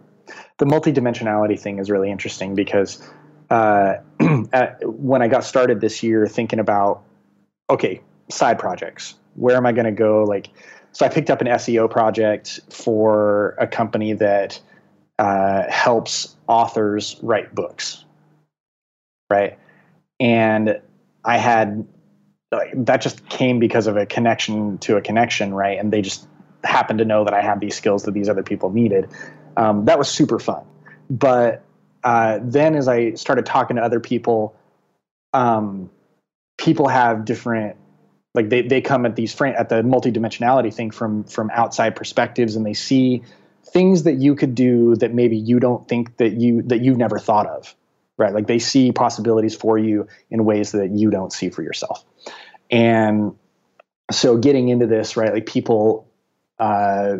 the multidimensionality thing is really interesting because uh, *clears throat* at, when I got started this year, thinking about okay, side projects, where am I going to go? Like, so I picked up an SEO project for a company that uh, helps authors write books, right? And I had like, that just came because of a connection to a connection, right? And they just happened to know that I had these skills that these other people needed. Um, that was super fun. But uh, then as I started talking to other people, um, people have different like they, they come at these at the multidimensionality thing from from outside perspectives and they see things that you could do that maybe you don't think that you that you've never thought of right? Like they see possibilities for you in ways that you don't see for yourself. And so getting into this right like people uh,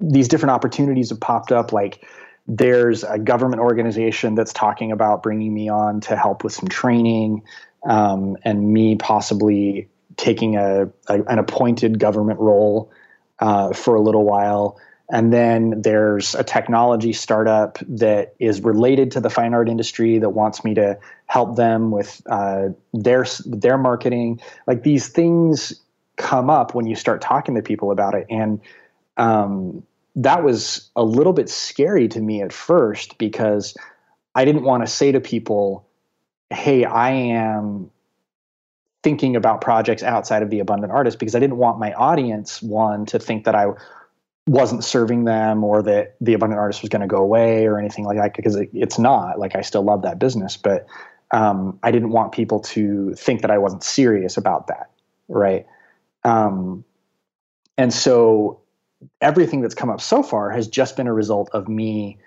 these different opportunities have popped up. Like there's a government organization that's talking about bringing me on to help with some training um, and me possibly taking a, a, an appointed government role uh, for a little while and then there's a technology startup that is related to the fine art industry that wants me to help them with uh, their their marketing. Like these things come up when you start talking to people about it, and um, that was a little bit scary to me at first because I didn't want to say to people, hey, I am thinking about projects outside of the abundant artist because I didn't want my audience, one, to think that I wasn't serving them or that the abundant artist was going to go away or anything like that because it, it's not like i still love that business but um, i didn't want people to think that i wasn't serious about that right? Um, and so everything that's come up so far has just been a result of me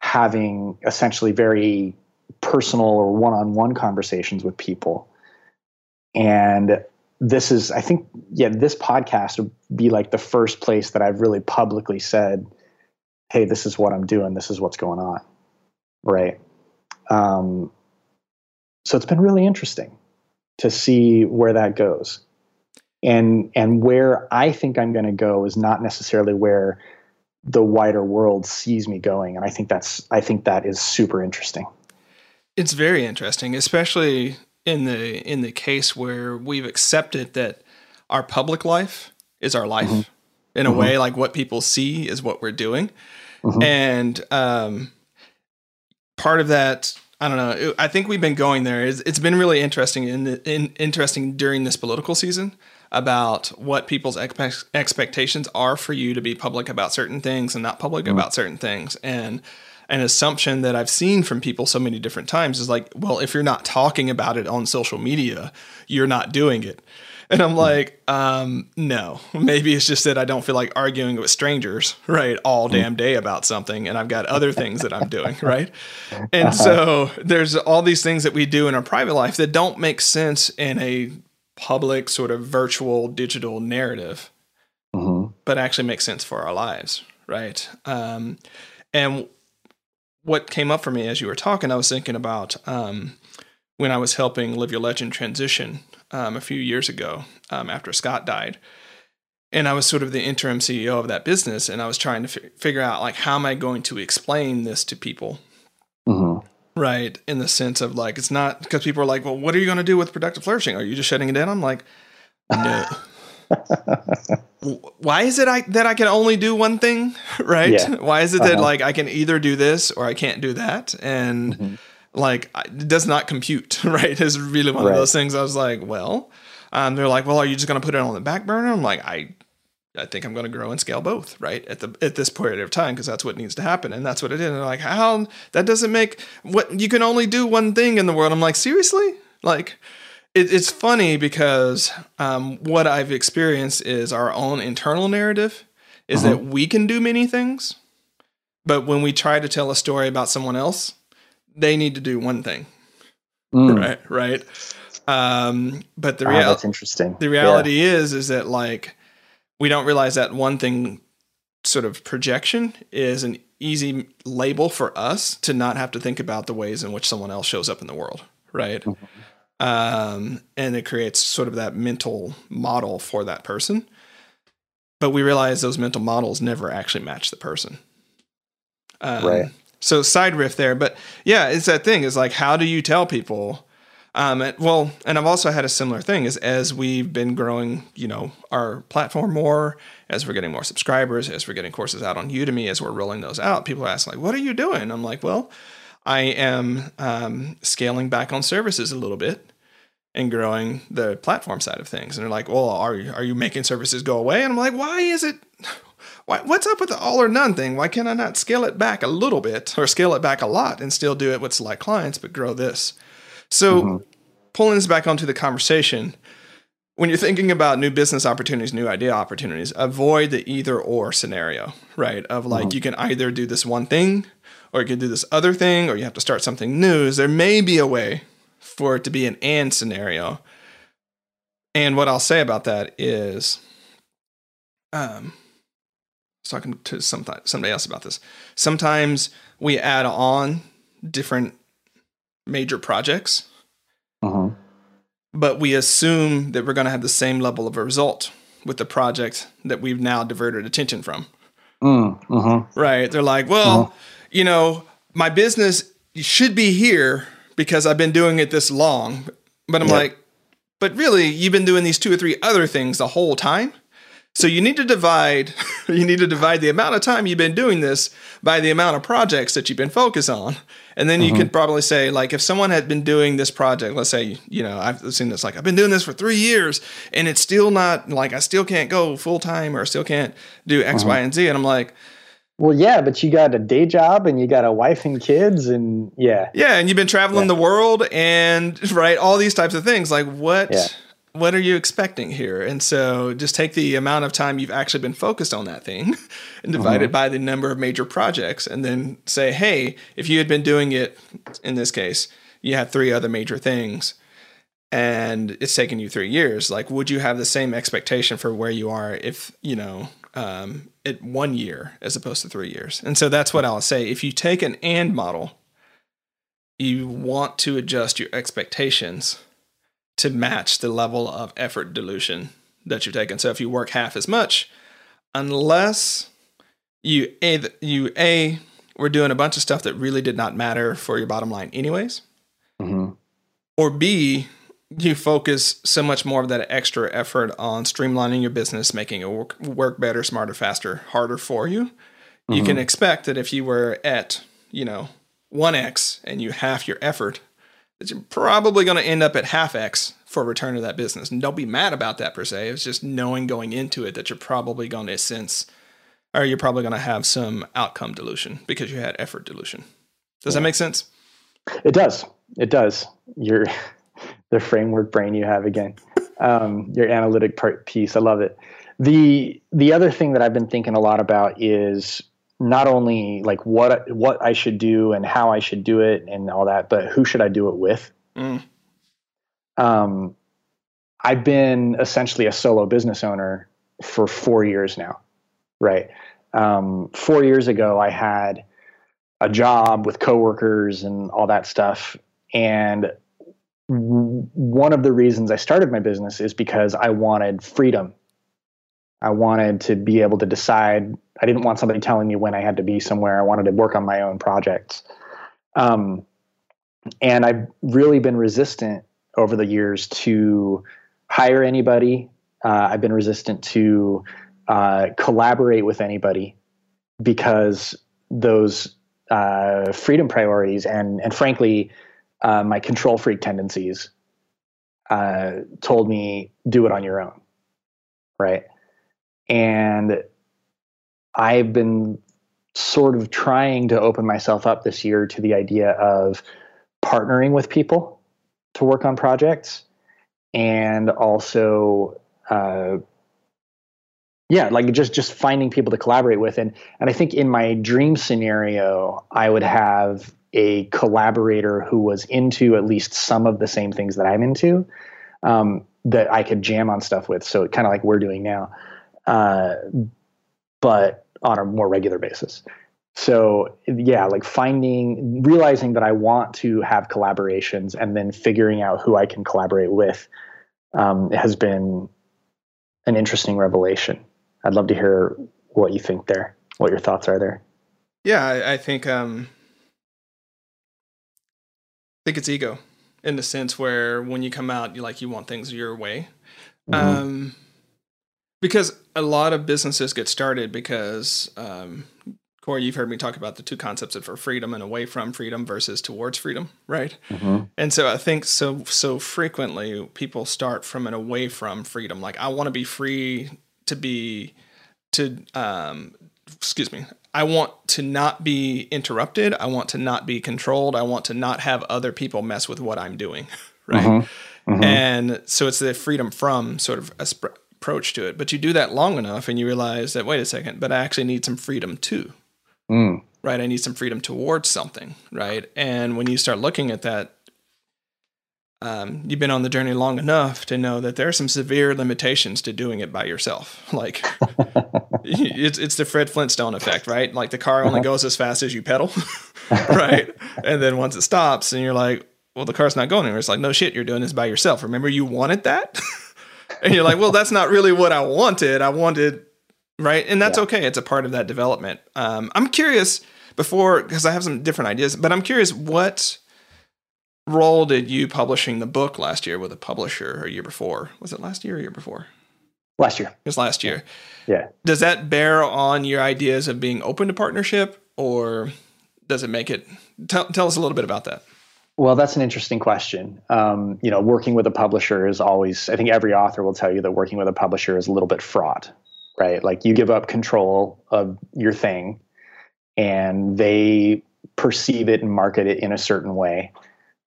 having essentially very personal or one-on-one conversations with people. And this is i think yeah this podcast would be like the first place that i've really publicly said hey this is what i'm doing. This is what's going on. Right. Um, so it's been really interesting to see where that goes. And and where I think I'm going to go is not necessarily where the wider world sees me going. And I think that's I think that is super interesting. It's very interesting, especially in the in the case where we've accepted that our public life is our life mm-hmm. in a mm-hmm. way like what people see is what we're doing. Mm-hmm. And um part of that I don't know. I think we've been going there. It's, it's been really interesting in, the, in interesting during this political season about what people's expe- expectations are for you to be public about certain things and not public mm. about certain things. And an assumption that I've seen from people so many different times is like, well, if you're not talking about it on social media, you're not doing it. And I'm mm. like, um, no, maybe it's just that I don't feel like arguing with strangers, *laughs* right, all mm. damn day about something. And I've got other things that I'm doing, *laughs* right? And so there's all these things that we do in our private life that don't make sense in a public sort of virtual digital narrative, mm-hmm. but actually make sense for our lives, right? Um, and what came up for me as you were talking, I was thinking about um, when I was helping Live Your Legend transition um, a few years ago um, after Scott died. And I was sort of the interim CEO of that business, and I was trying to f- figure out like how am I going to explain this to people, Mm-hmm. right? In the sense of like it's not because people are like, well, what are you going to do with productive flourishing? Are you just shutting it down? I'm like, no. *laughs* *laughs* Why is it I, that I can only do one thing, *laughs* right? Yeah. Why is it that Uh-huh. like I can either do this or I can't do that, and Mhm. like it does not compute, *laughs* right? Is really one of those things. I was like, well, um, they're like, well, are you just going to put it on the back burner? I'm like, I, I think I'm going to grow and scale both, right? At the at this period of time, because that's what needs to happen, and that's what it is. And they're like, how that doesn't make what you can only do one thing in the world. I'm like, seriously, like. It, it's funny because um, what I've experienced is our own internal narrative is Uh-huh. that we can do many things, but when we try to tell a story about someone else, they need to do one thing, Mm. right? Right. Um, but the Ah, reality that's interesting. the reality is is that like we don't realize that one thing sort of projection is an easy label for us to not have to think about the ways in which someone else shows up in the world right Mhm. Um, and it creates sort of that mental model for that person but we realize those mental models never actually match the person um, Right. so side riff there but yeah it's that thing is like how do you tell people um, and, well, and I've also had a similar thing is as we've been growing, you know, our platform more, as we're getting more subscribers, as we're getting courses out on Udemy, as we're rolling those out, people ask like, "What are you doing?" I'm like, "Well, I am um, scaling back on services a little bit and growing the platform side of things." And they're like, "Well, are you are you making services go away?" And I'm like, "Why is it?" Why, what's up with the all or none thing? Why can't I not scale it back a little bit or scale it back a lot and still do it with select clients, but grow this? So, Mhm. pulling this back onto the conversation, when you're thinking about new business opportunities, new idea opportunities, avoid the either or scenario, right? Of like, you can either do this one thing or you can do this other thing or you have to start something new. There may be a way for it to be an and scenario. And what I'll say about that is, um, I was talking to some, somebody else about this. Sometimes we add on different major projects Mhm. but we assume that we're going to have the same level of a result with the project that we've now diverted attention from. Mm, mhm. Right? They're like, well, you know, my business should be here because I've been doing it this long. But I'm Yep. like, but really, you've been doing these two or three other things the whole time. So you need to divide *laughs* you need to divide the amount of time you've been doing this by the amount of projects that you've been focused on. And then you could uh-huh. probably say like if someone had been doing this project, let's say, you know, I've seen this like I've been doing this for 3 years and it's still not like I still can't go full time or I still can't do X, Y, uh-huh. and Z and I'm like, Well, yeah, but you got a day job and you got a wife and kids, and yeah, Yeah, and you've been traveling the world and right all these types of things. Like what Yeah. what are you expecting here? And so just take the amount of time you've actually been focused on that thing *laughs* and divide it by the number of major projects and then say, "Hey, if you had been doing it in this case, you had three other major things and it's taken you 3 years, like would you have the same expectation for where you are if, you know, um, at one year as opposed to three years. And so that's what I'll say. If you take an and model, you want to adjust your expectations to match the level of effort dilution that you're taking. So if you work half as much, unless you a you a were doing a bunch of stuff that really did not matter for your bottom line anyways, hmm or B, you focus so much more of that extra effort on streamlining your business, making it work, work better, smarter, faster, harder for you. You can mm-hmm. expect that if you were at, you know, 1x and you half your effort, that you're probably going to end up at half x for return of that business. And don't be mad about that per se. It's just knowing going into it that you're probably going to sense or you're probably going to have some outcome dilution because you had effort dilution. Does that make sense? it does. It does. Your *laughs* the framework brain you have again, um, your analytic part piece. I love it. the The other thing that I've been thinking a lot about is not only like what what I should do and how I should do it and all that, but who should I do it with? Mm. um, I've been essentially a solo business owner for four years now, right? Um, four years ago, I had a job with coworkers and all that stuff, and one of the reasons I started my business is because I wanted freedom. I wanted to be able to decide. I didn't want somebody telling me when I had to be somewhere. I wanted to work on my own projects. Um, and I've really been resistant over the years to hire anybody. Uh, I've been resistant to uh, collaborate with anybody because those uh, freedom priorities and and frankly uh, my control freak tendencies uh, told me do it on your own. Right? And i've been sort of trying to open myself up this year to the idea of partnering with people to work on projects and also uh, yeah like just just finding people to collaborate with. And and i think in my dream scenario i would have a collaborator who was into at least some of the same things that i'm into um, that i could jam on stuff with. So kind of like we're doing now uh, but on a more regular basis. So yeah like finding realizing that i want to have collaborations and then figuring out who i can collaborate with um, has been an interesting revelation. I'd love to hear what you think there, what your thoughts are there. Yeah, I, I think um, think it's ego in the sense where when you come out, you like you want things your way. Mm-hmm. Um, because a lot of businesses get started because um, Cory, you've heard me talk about the two concepts of for freedom and away from freedom versus towards freedom, right? Mm-hmm. And so I think so so frequently people start from an away from freedom. Like I want to be free to be to um excuse me i want to not be interrupted. I want to not be controlled. I want to not have other people mess with what i'm doing *laughs* right? Mm-hmm. Mm-hmm. and so it's the freedom from sort of approach to it. But you do that long enough and you realize that wait a second but i actually need some freedom too. Mm. right? I need some freedom towards something right? And when you start looking at that um, you've been on the journey long enough to know that there are some severe limitations to doing it by yourself. *laughs* Like it's it's the Fred Flintstone effect, right? Like the car only uh-huh. goes as fast as you pedal, *laughs* right? And then once it stops, and you're like, "Well, the car's not going anywhere." It's like, "No shit, you're doing this by yourself." Remember, you wanted that, *laughs* and you're like, "Well, that's not really what I wanted. I wanted." Right, and that's yeah. okay. It's a part of that development. Um, I'm curious before because I have some different ideas, but I'm curious what role did you publishing the book last year with a publisher or year before? Was it last year or year before? Last year. It was last year. Yeah. Does that bear on your ideas of being open to partnership or does it make it? Tell, tell us a little bit about that. Well, that's an interesting question. Um, you know, working with a publisher is always, I think every author will tell you that working with a publisher is a little bit fraught, right? Like you give up control of your thing and they perceive it and market it in a certain way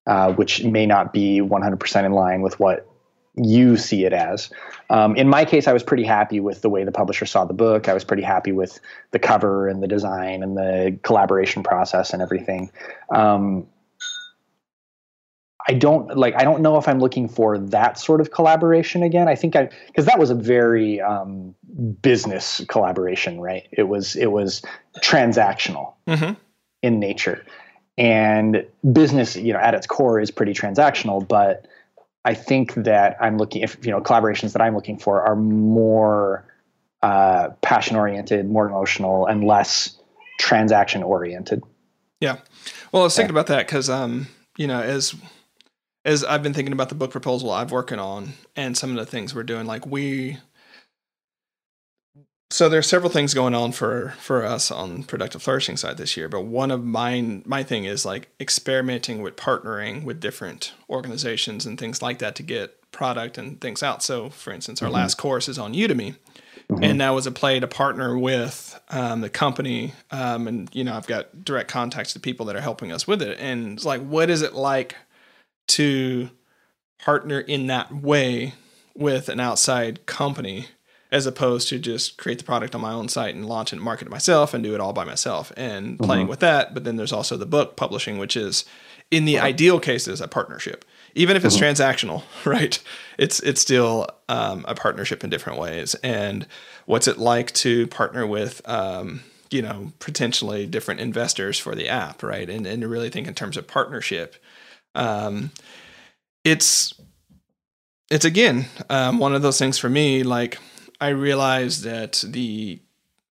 uh, which may not be 100% in line with what you see it as. Um, in my case, I was pretty happy with the way the publisher saw the book. I was pretty happy with the cover and the design and the collaboration process and everything. Um, I don't like. I don't know if I'm looking for that sort of collaboration again. I think I because that was a very um, business collaboration, right? It was it was transactional mm-hmm. in nature and business you know at its core is pretty transactional but i think that i'm looking if you know collaborations that i'm looking for are more uh, passion oriented more emotional and less transaction oriented yeah well i was thinking yeah. about that because um you know as as i've been thinking about the book proposal i've working on and some of the things we're doing like we so there are several things going on for for us on productive flourishing side this year but one of mine my thing is like experimenting with partnering with different organizations and things like that to get product and things out so for instance our mm-hmm. last course is on udemy mm-hmm. and that was a play to partner with um, the company um, and you know i've got direct contacts to people that are helping us with it and it's like what is it like to partner in that way with an outside company as opposed to just create the product on my own site and launch it and market it myself and do it all by myself and mm-hmm. playing with that. But then there's also the book publishing, which is in the ideal cases a partnership. Even if it's mm-hmm. transactional, *laughs* right? It's it's still um, a partnership in different ways. And what's it like to partner with um, you know potentially different investors for the app, right? And and to really think in terms of partnership. Um, it's it's again um, one of those things for me. Like I realized that the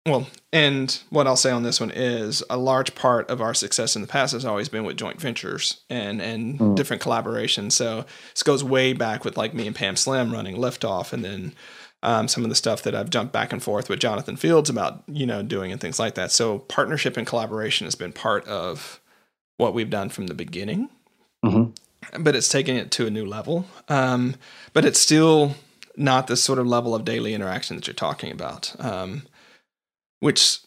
well, and what I'll say on this one is a large part of our success in the past has always been with joint ventures and and mm. different collaborations. So this goes way back with like me and Pam Slim running Liftoff, and then um, some of the stuff that I've jumped back and forth with Jonathan Fields about you know doing and things like that. So partnership and collaboration has been part of what we've done from the beginning. Mm-hmm but it's taking it to a new level. Um, but it's still not the sort of level of daily interaction that you're talking about, um, which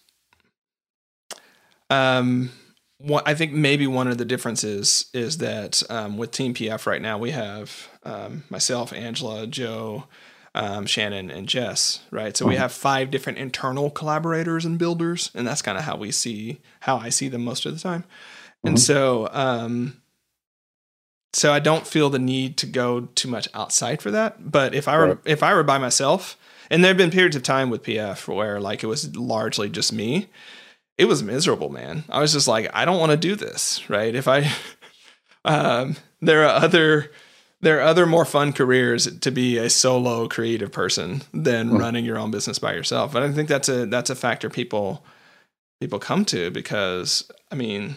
um, what I think maybe one of the differences is that um, with Team PF right now we have um, myself, Angela, Joe, um, Shannon, and Jess. Right, so we mm-hmm. have five different internal collaborators and builders, and that's kind of how we see how I see them most of the time. And mm-hmm. so um, so I don't feel the need to go too much outside for that. But if I were right. if I were by myself, and there have been periods of time with PF where like it was largely just me, it was miserable, man. I was just like, I don't want to do this, right? If I *laughs* um there are other there are other more fun careers to be a solo creative person than mm. running your own business by yourself. And I think that's a that's a factor people people come to because I mean,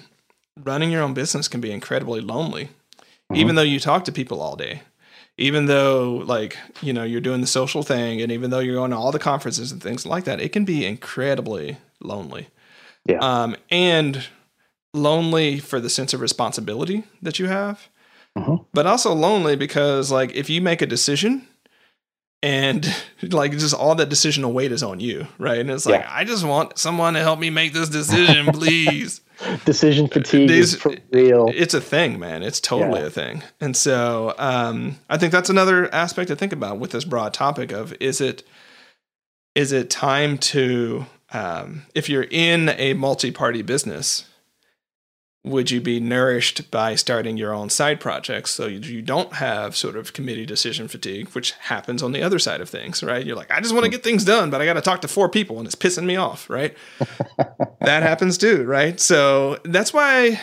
running your own business can be incredibly lonely mm-hmm. even though you talk to people all day even though like you know you're doing the social thing and even though you're going to all the conferences and things like that it can be incredibly lonely yeah um and lonely for the sense of responsibility that you have mm-hmm. but also lonely because like if you make a decision and *laughs* like just all that decisional weight is on you right and it's like yeah. i just want someone to help me make this decision *laughs* please decision fatigue These, is for real. It's a thing, man. It's totally yeah. a thing. And so um, I think that's another aspect to think about with this broad topic of is it is it time to um, if you're in a multi-party business would you be nourished by starting your own side projects? So you don't have sort of committee decision fatigue which happens on the other side of things right? You're like i just want to hmm. get things done but i got to talk to four people and it's pissing me off right? *laughs* That happens too right? So that's why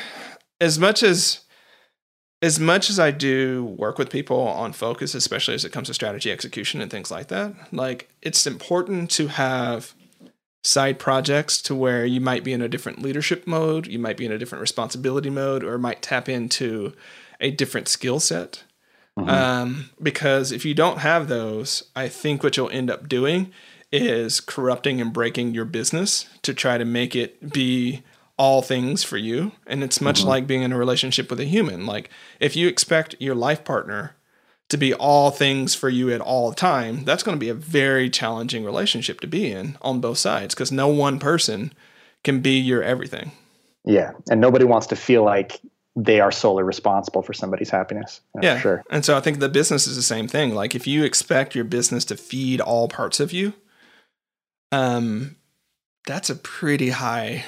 as much as as much as i do work with people on focus especially as it comes to strategy execution and things like that like it's important to have side projects to where you might be in a different leadership mode, you might be in a different responsibility mode, or might tap into a different skill set. Mm-hmm. Um, because if you don't have those, I think what you'll end up doing is corrupting and breaking your business to try to make it be all things for you. And it's much mm-hmm. like being in a relationship with a human. Like if you expect your life partner to be all things for you at all time, that's going to be a very challenging relationship to be in on both sides because no one person can be your everything. Yeah. And nobody wants to feel like they are solely responsible for somebody's happiness. yeah. Sure. And so I think the business is the same thing. Like if you expect your business to feed all parts of you, um, that's a pretty high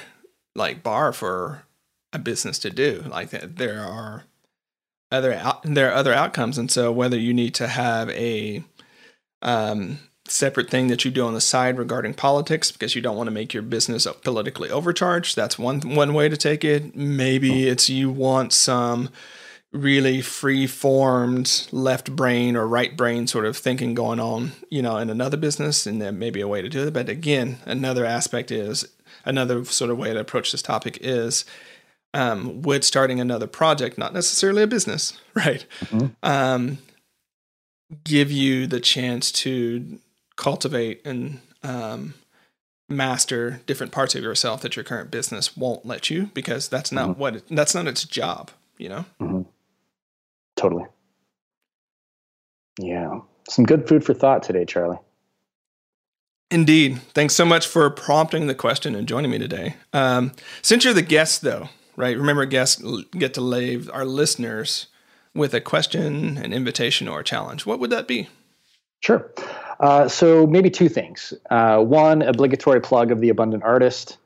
like bar for a business to do. Like there are other out, there are other outcomes, and so whether you need to have a um, separate thing that you do on the side regarding politics because you don't want to make your business politically overcharged. That's one one way to take it. Maybe it's you want some really free formed left brain or right brain sort of thinking going on, you know, in another business, and there may be a way to do it. But again, another aspect is another sort of way to approach this topic is um, would starting another project, not necessarily a business, *laughs* right, mm-hmm. um, give you the chance to cultivate and um, master different parts of yourself that your current business won't let you because that's not mm-hmm. what it, that's not its job, you know. Mm-hmm. Totally. Yeah, some good food for thought today, Charlie. Indeed. Thanks so much for prompting the question and joining me today. Um, since you're the guest, though, right? Remember, guests get to leave our listeners with a question, an invitation, or a challenge. What would that be? Sure. Uh, so maybe two things. Uh, one, obligatory plug of the Abundant Artist.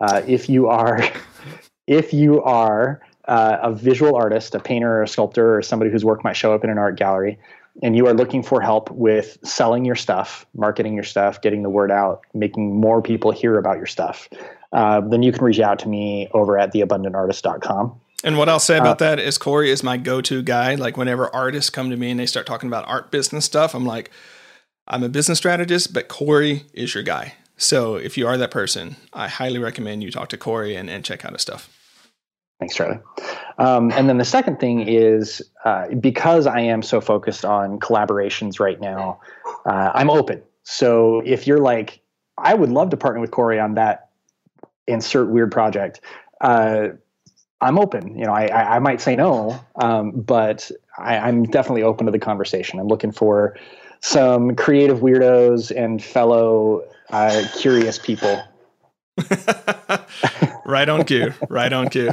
Uh, if you are, *laughs* if you are uh, a visual artist, a painter, or a sculptor, or somebody whose work might show up in an art gallery, and you are looking for help with selling your stuff, marketing your stuff, getting the word out, making more people hear about your stuff, uh, then you can reach out to me over at theabundantartist.com. And what I'll say about uh, that is Cory is my go-to guy. Like whenever artists come to me and they start talking about art business stuff, I'm like, I'm a business strategist, but Cory is your guy. So if you are that person, I highly recommend you talk to Cory and, and check out his stuff. Thanks, Charlie. Um, and then the second thing is uh, because I am so focused on collaborations right now, uh, I'm open. So if you're like, I would love to partner with Cory on that insert weird project. Uh, I'm open. You know, I, I, I might say no, um, but I, I'm definitely open to the conversation. I'm looking for some creative weirdos and fellow uh, curious people. *laughs* right on cue. Right on cue.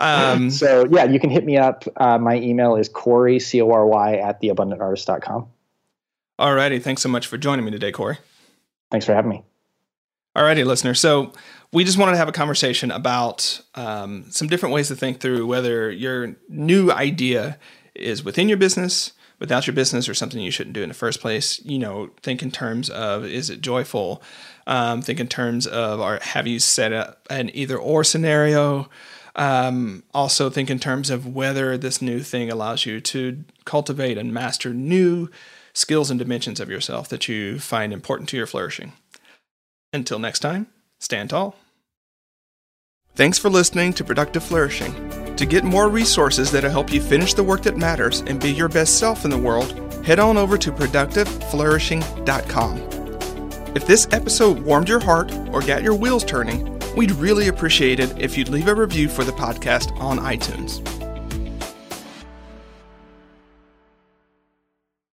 Um, so yeah, you can hit me up. Uh, my email is Cory C O R Y at theabundantartist.com. Alrighty, thanks so much for joining me today, Cory. Thanks for having me. Alrighty, listener. So we just wanted to have a conversation about um, some different ways to think through whether your new idea is within your business, without your business, or something you shouldn't do in the first place. You know, think in terms of is it joyful? Um, think in terms of are, have you set up an either or scenario? Um, also, think in terms of whether this new thing allows you to cultivate and master new skills and dimensions of yourself that you find important to your flourishing. Until next time, stand tall. Thanks for listening to Productive Flourishing. To get more resources that'll help you finish the work that matters and be your best self in the world, head on over to productiveflourishing.com. If this episode warmed your heart or got your wheels turning, we'd really appreciate it if you'd leave a review for the podcast on iTunes.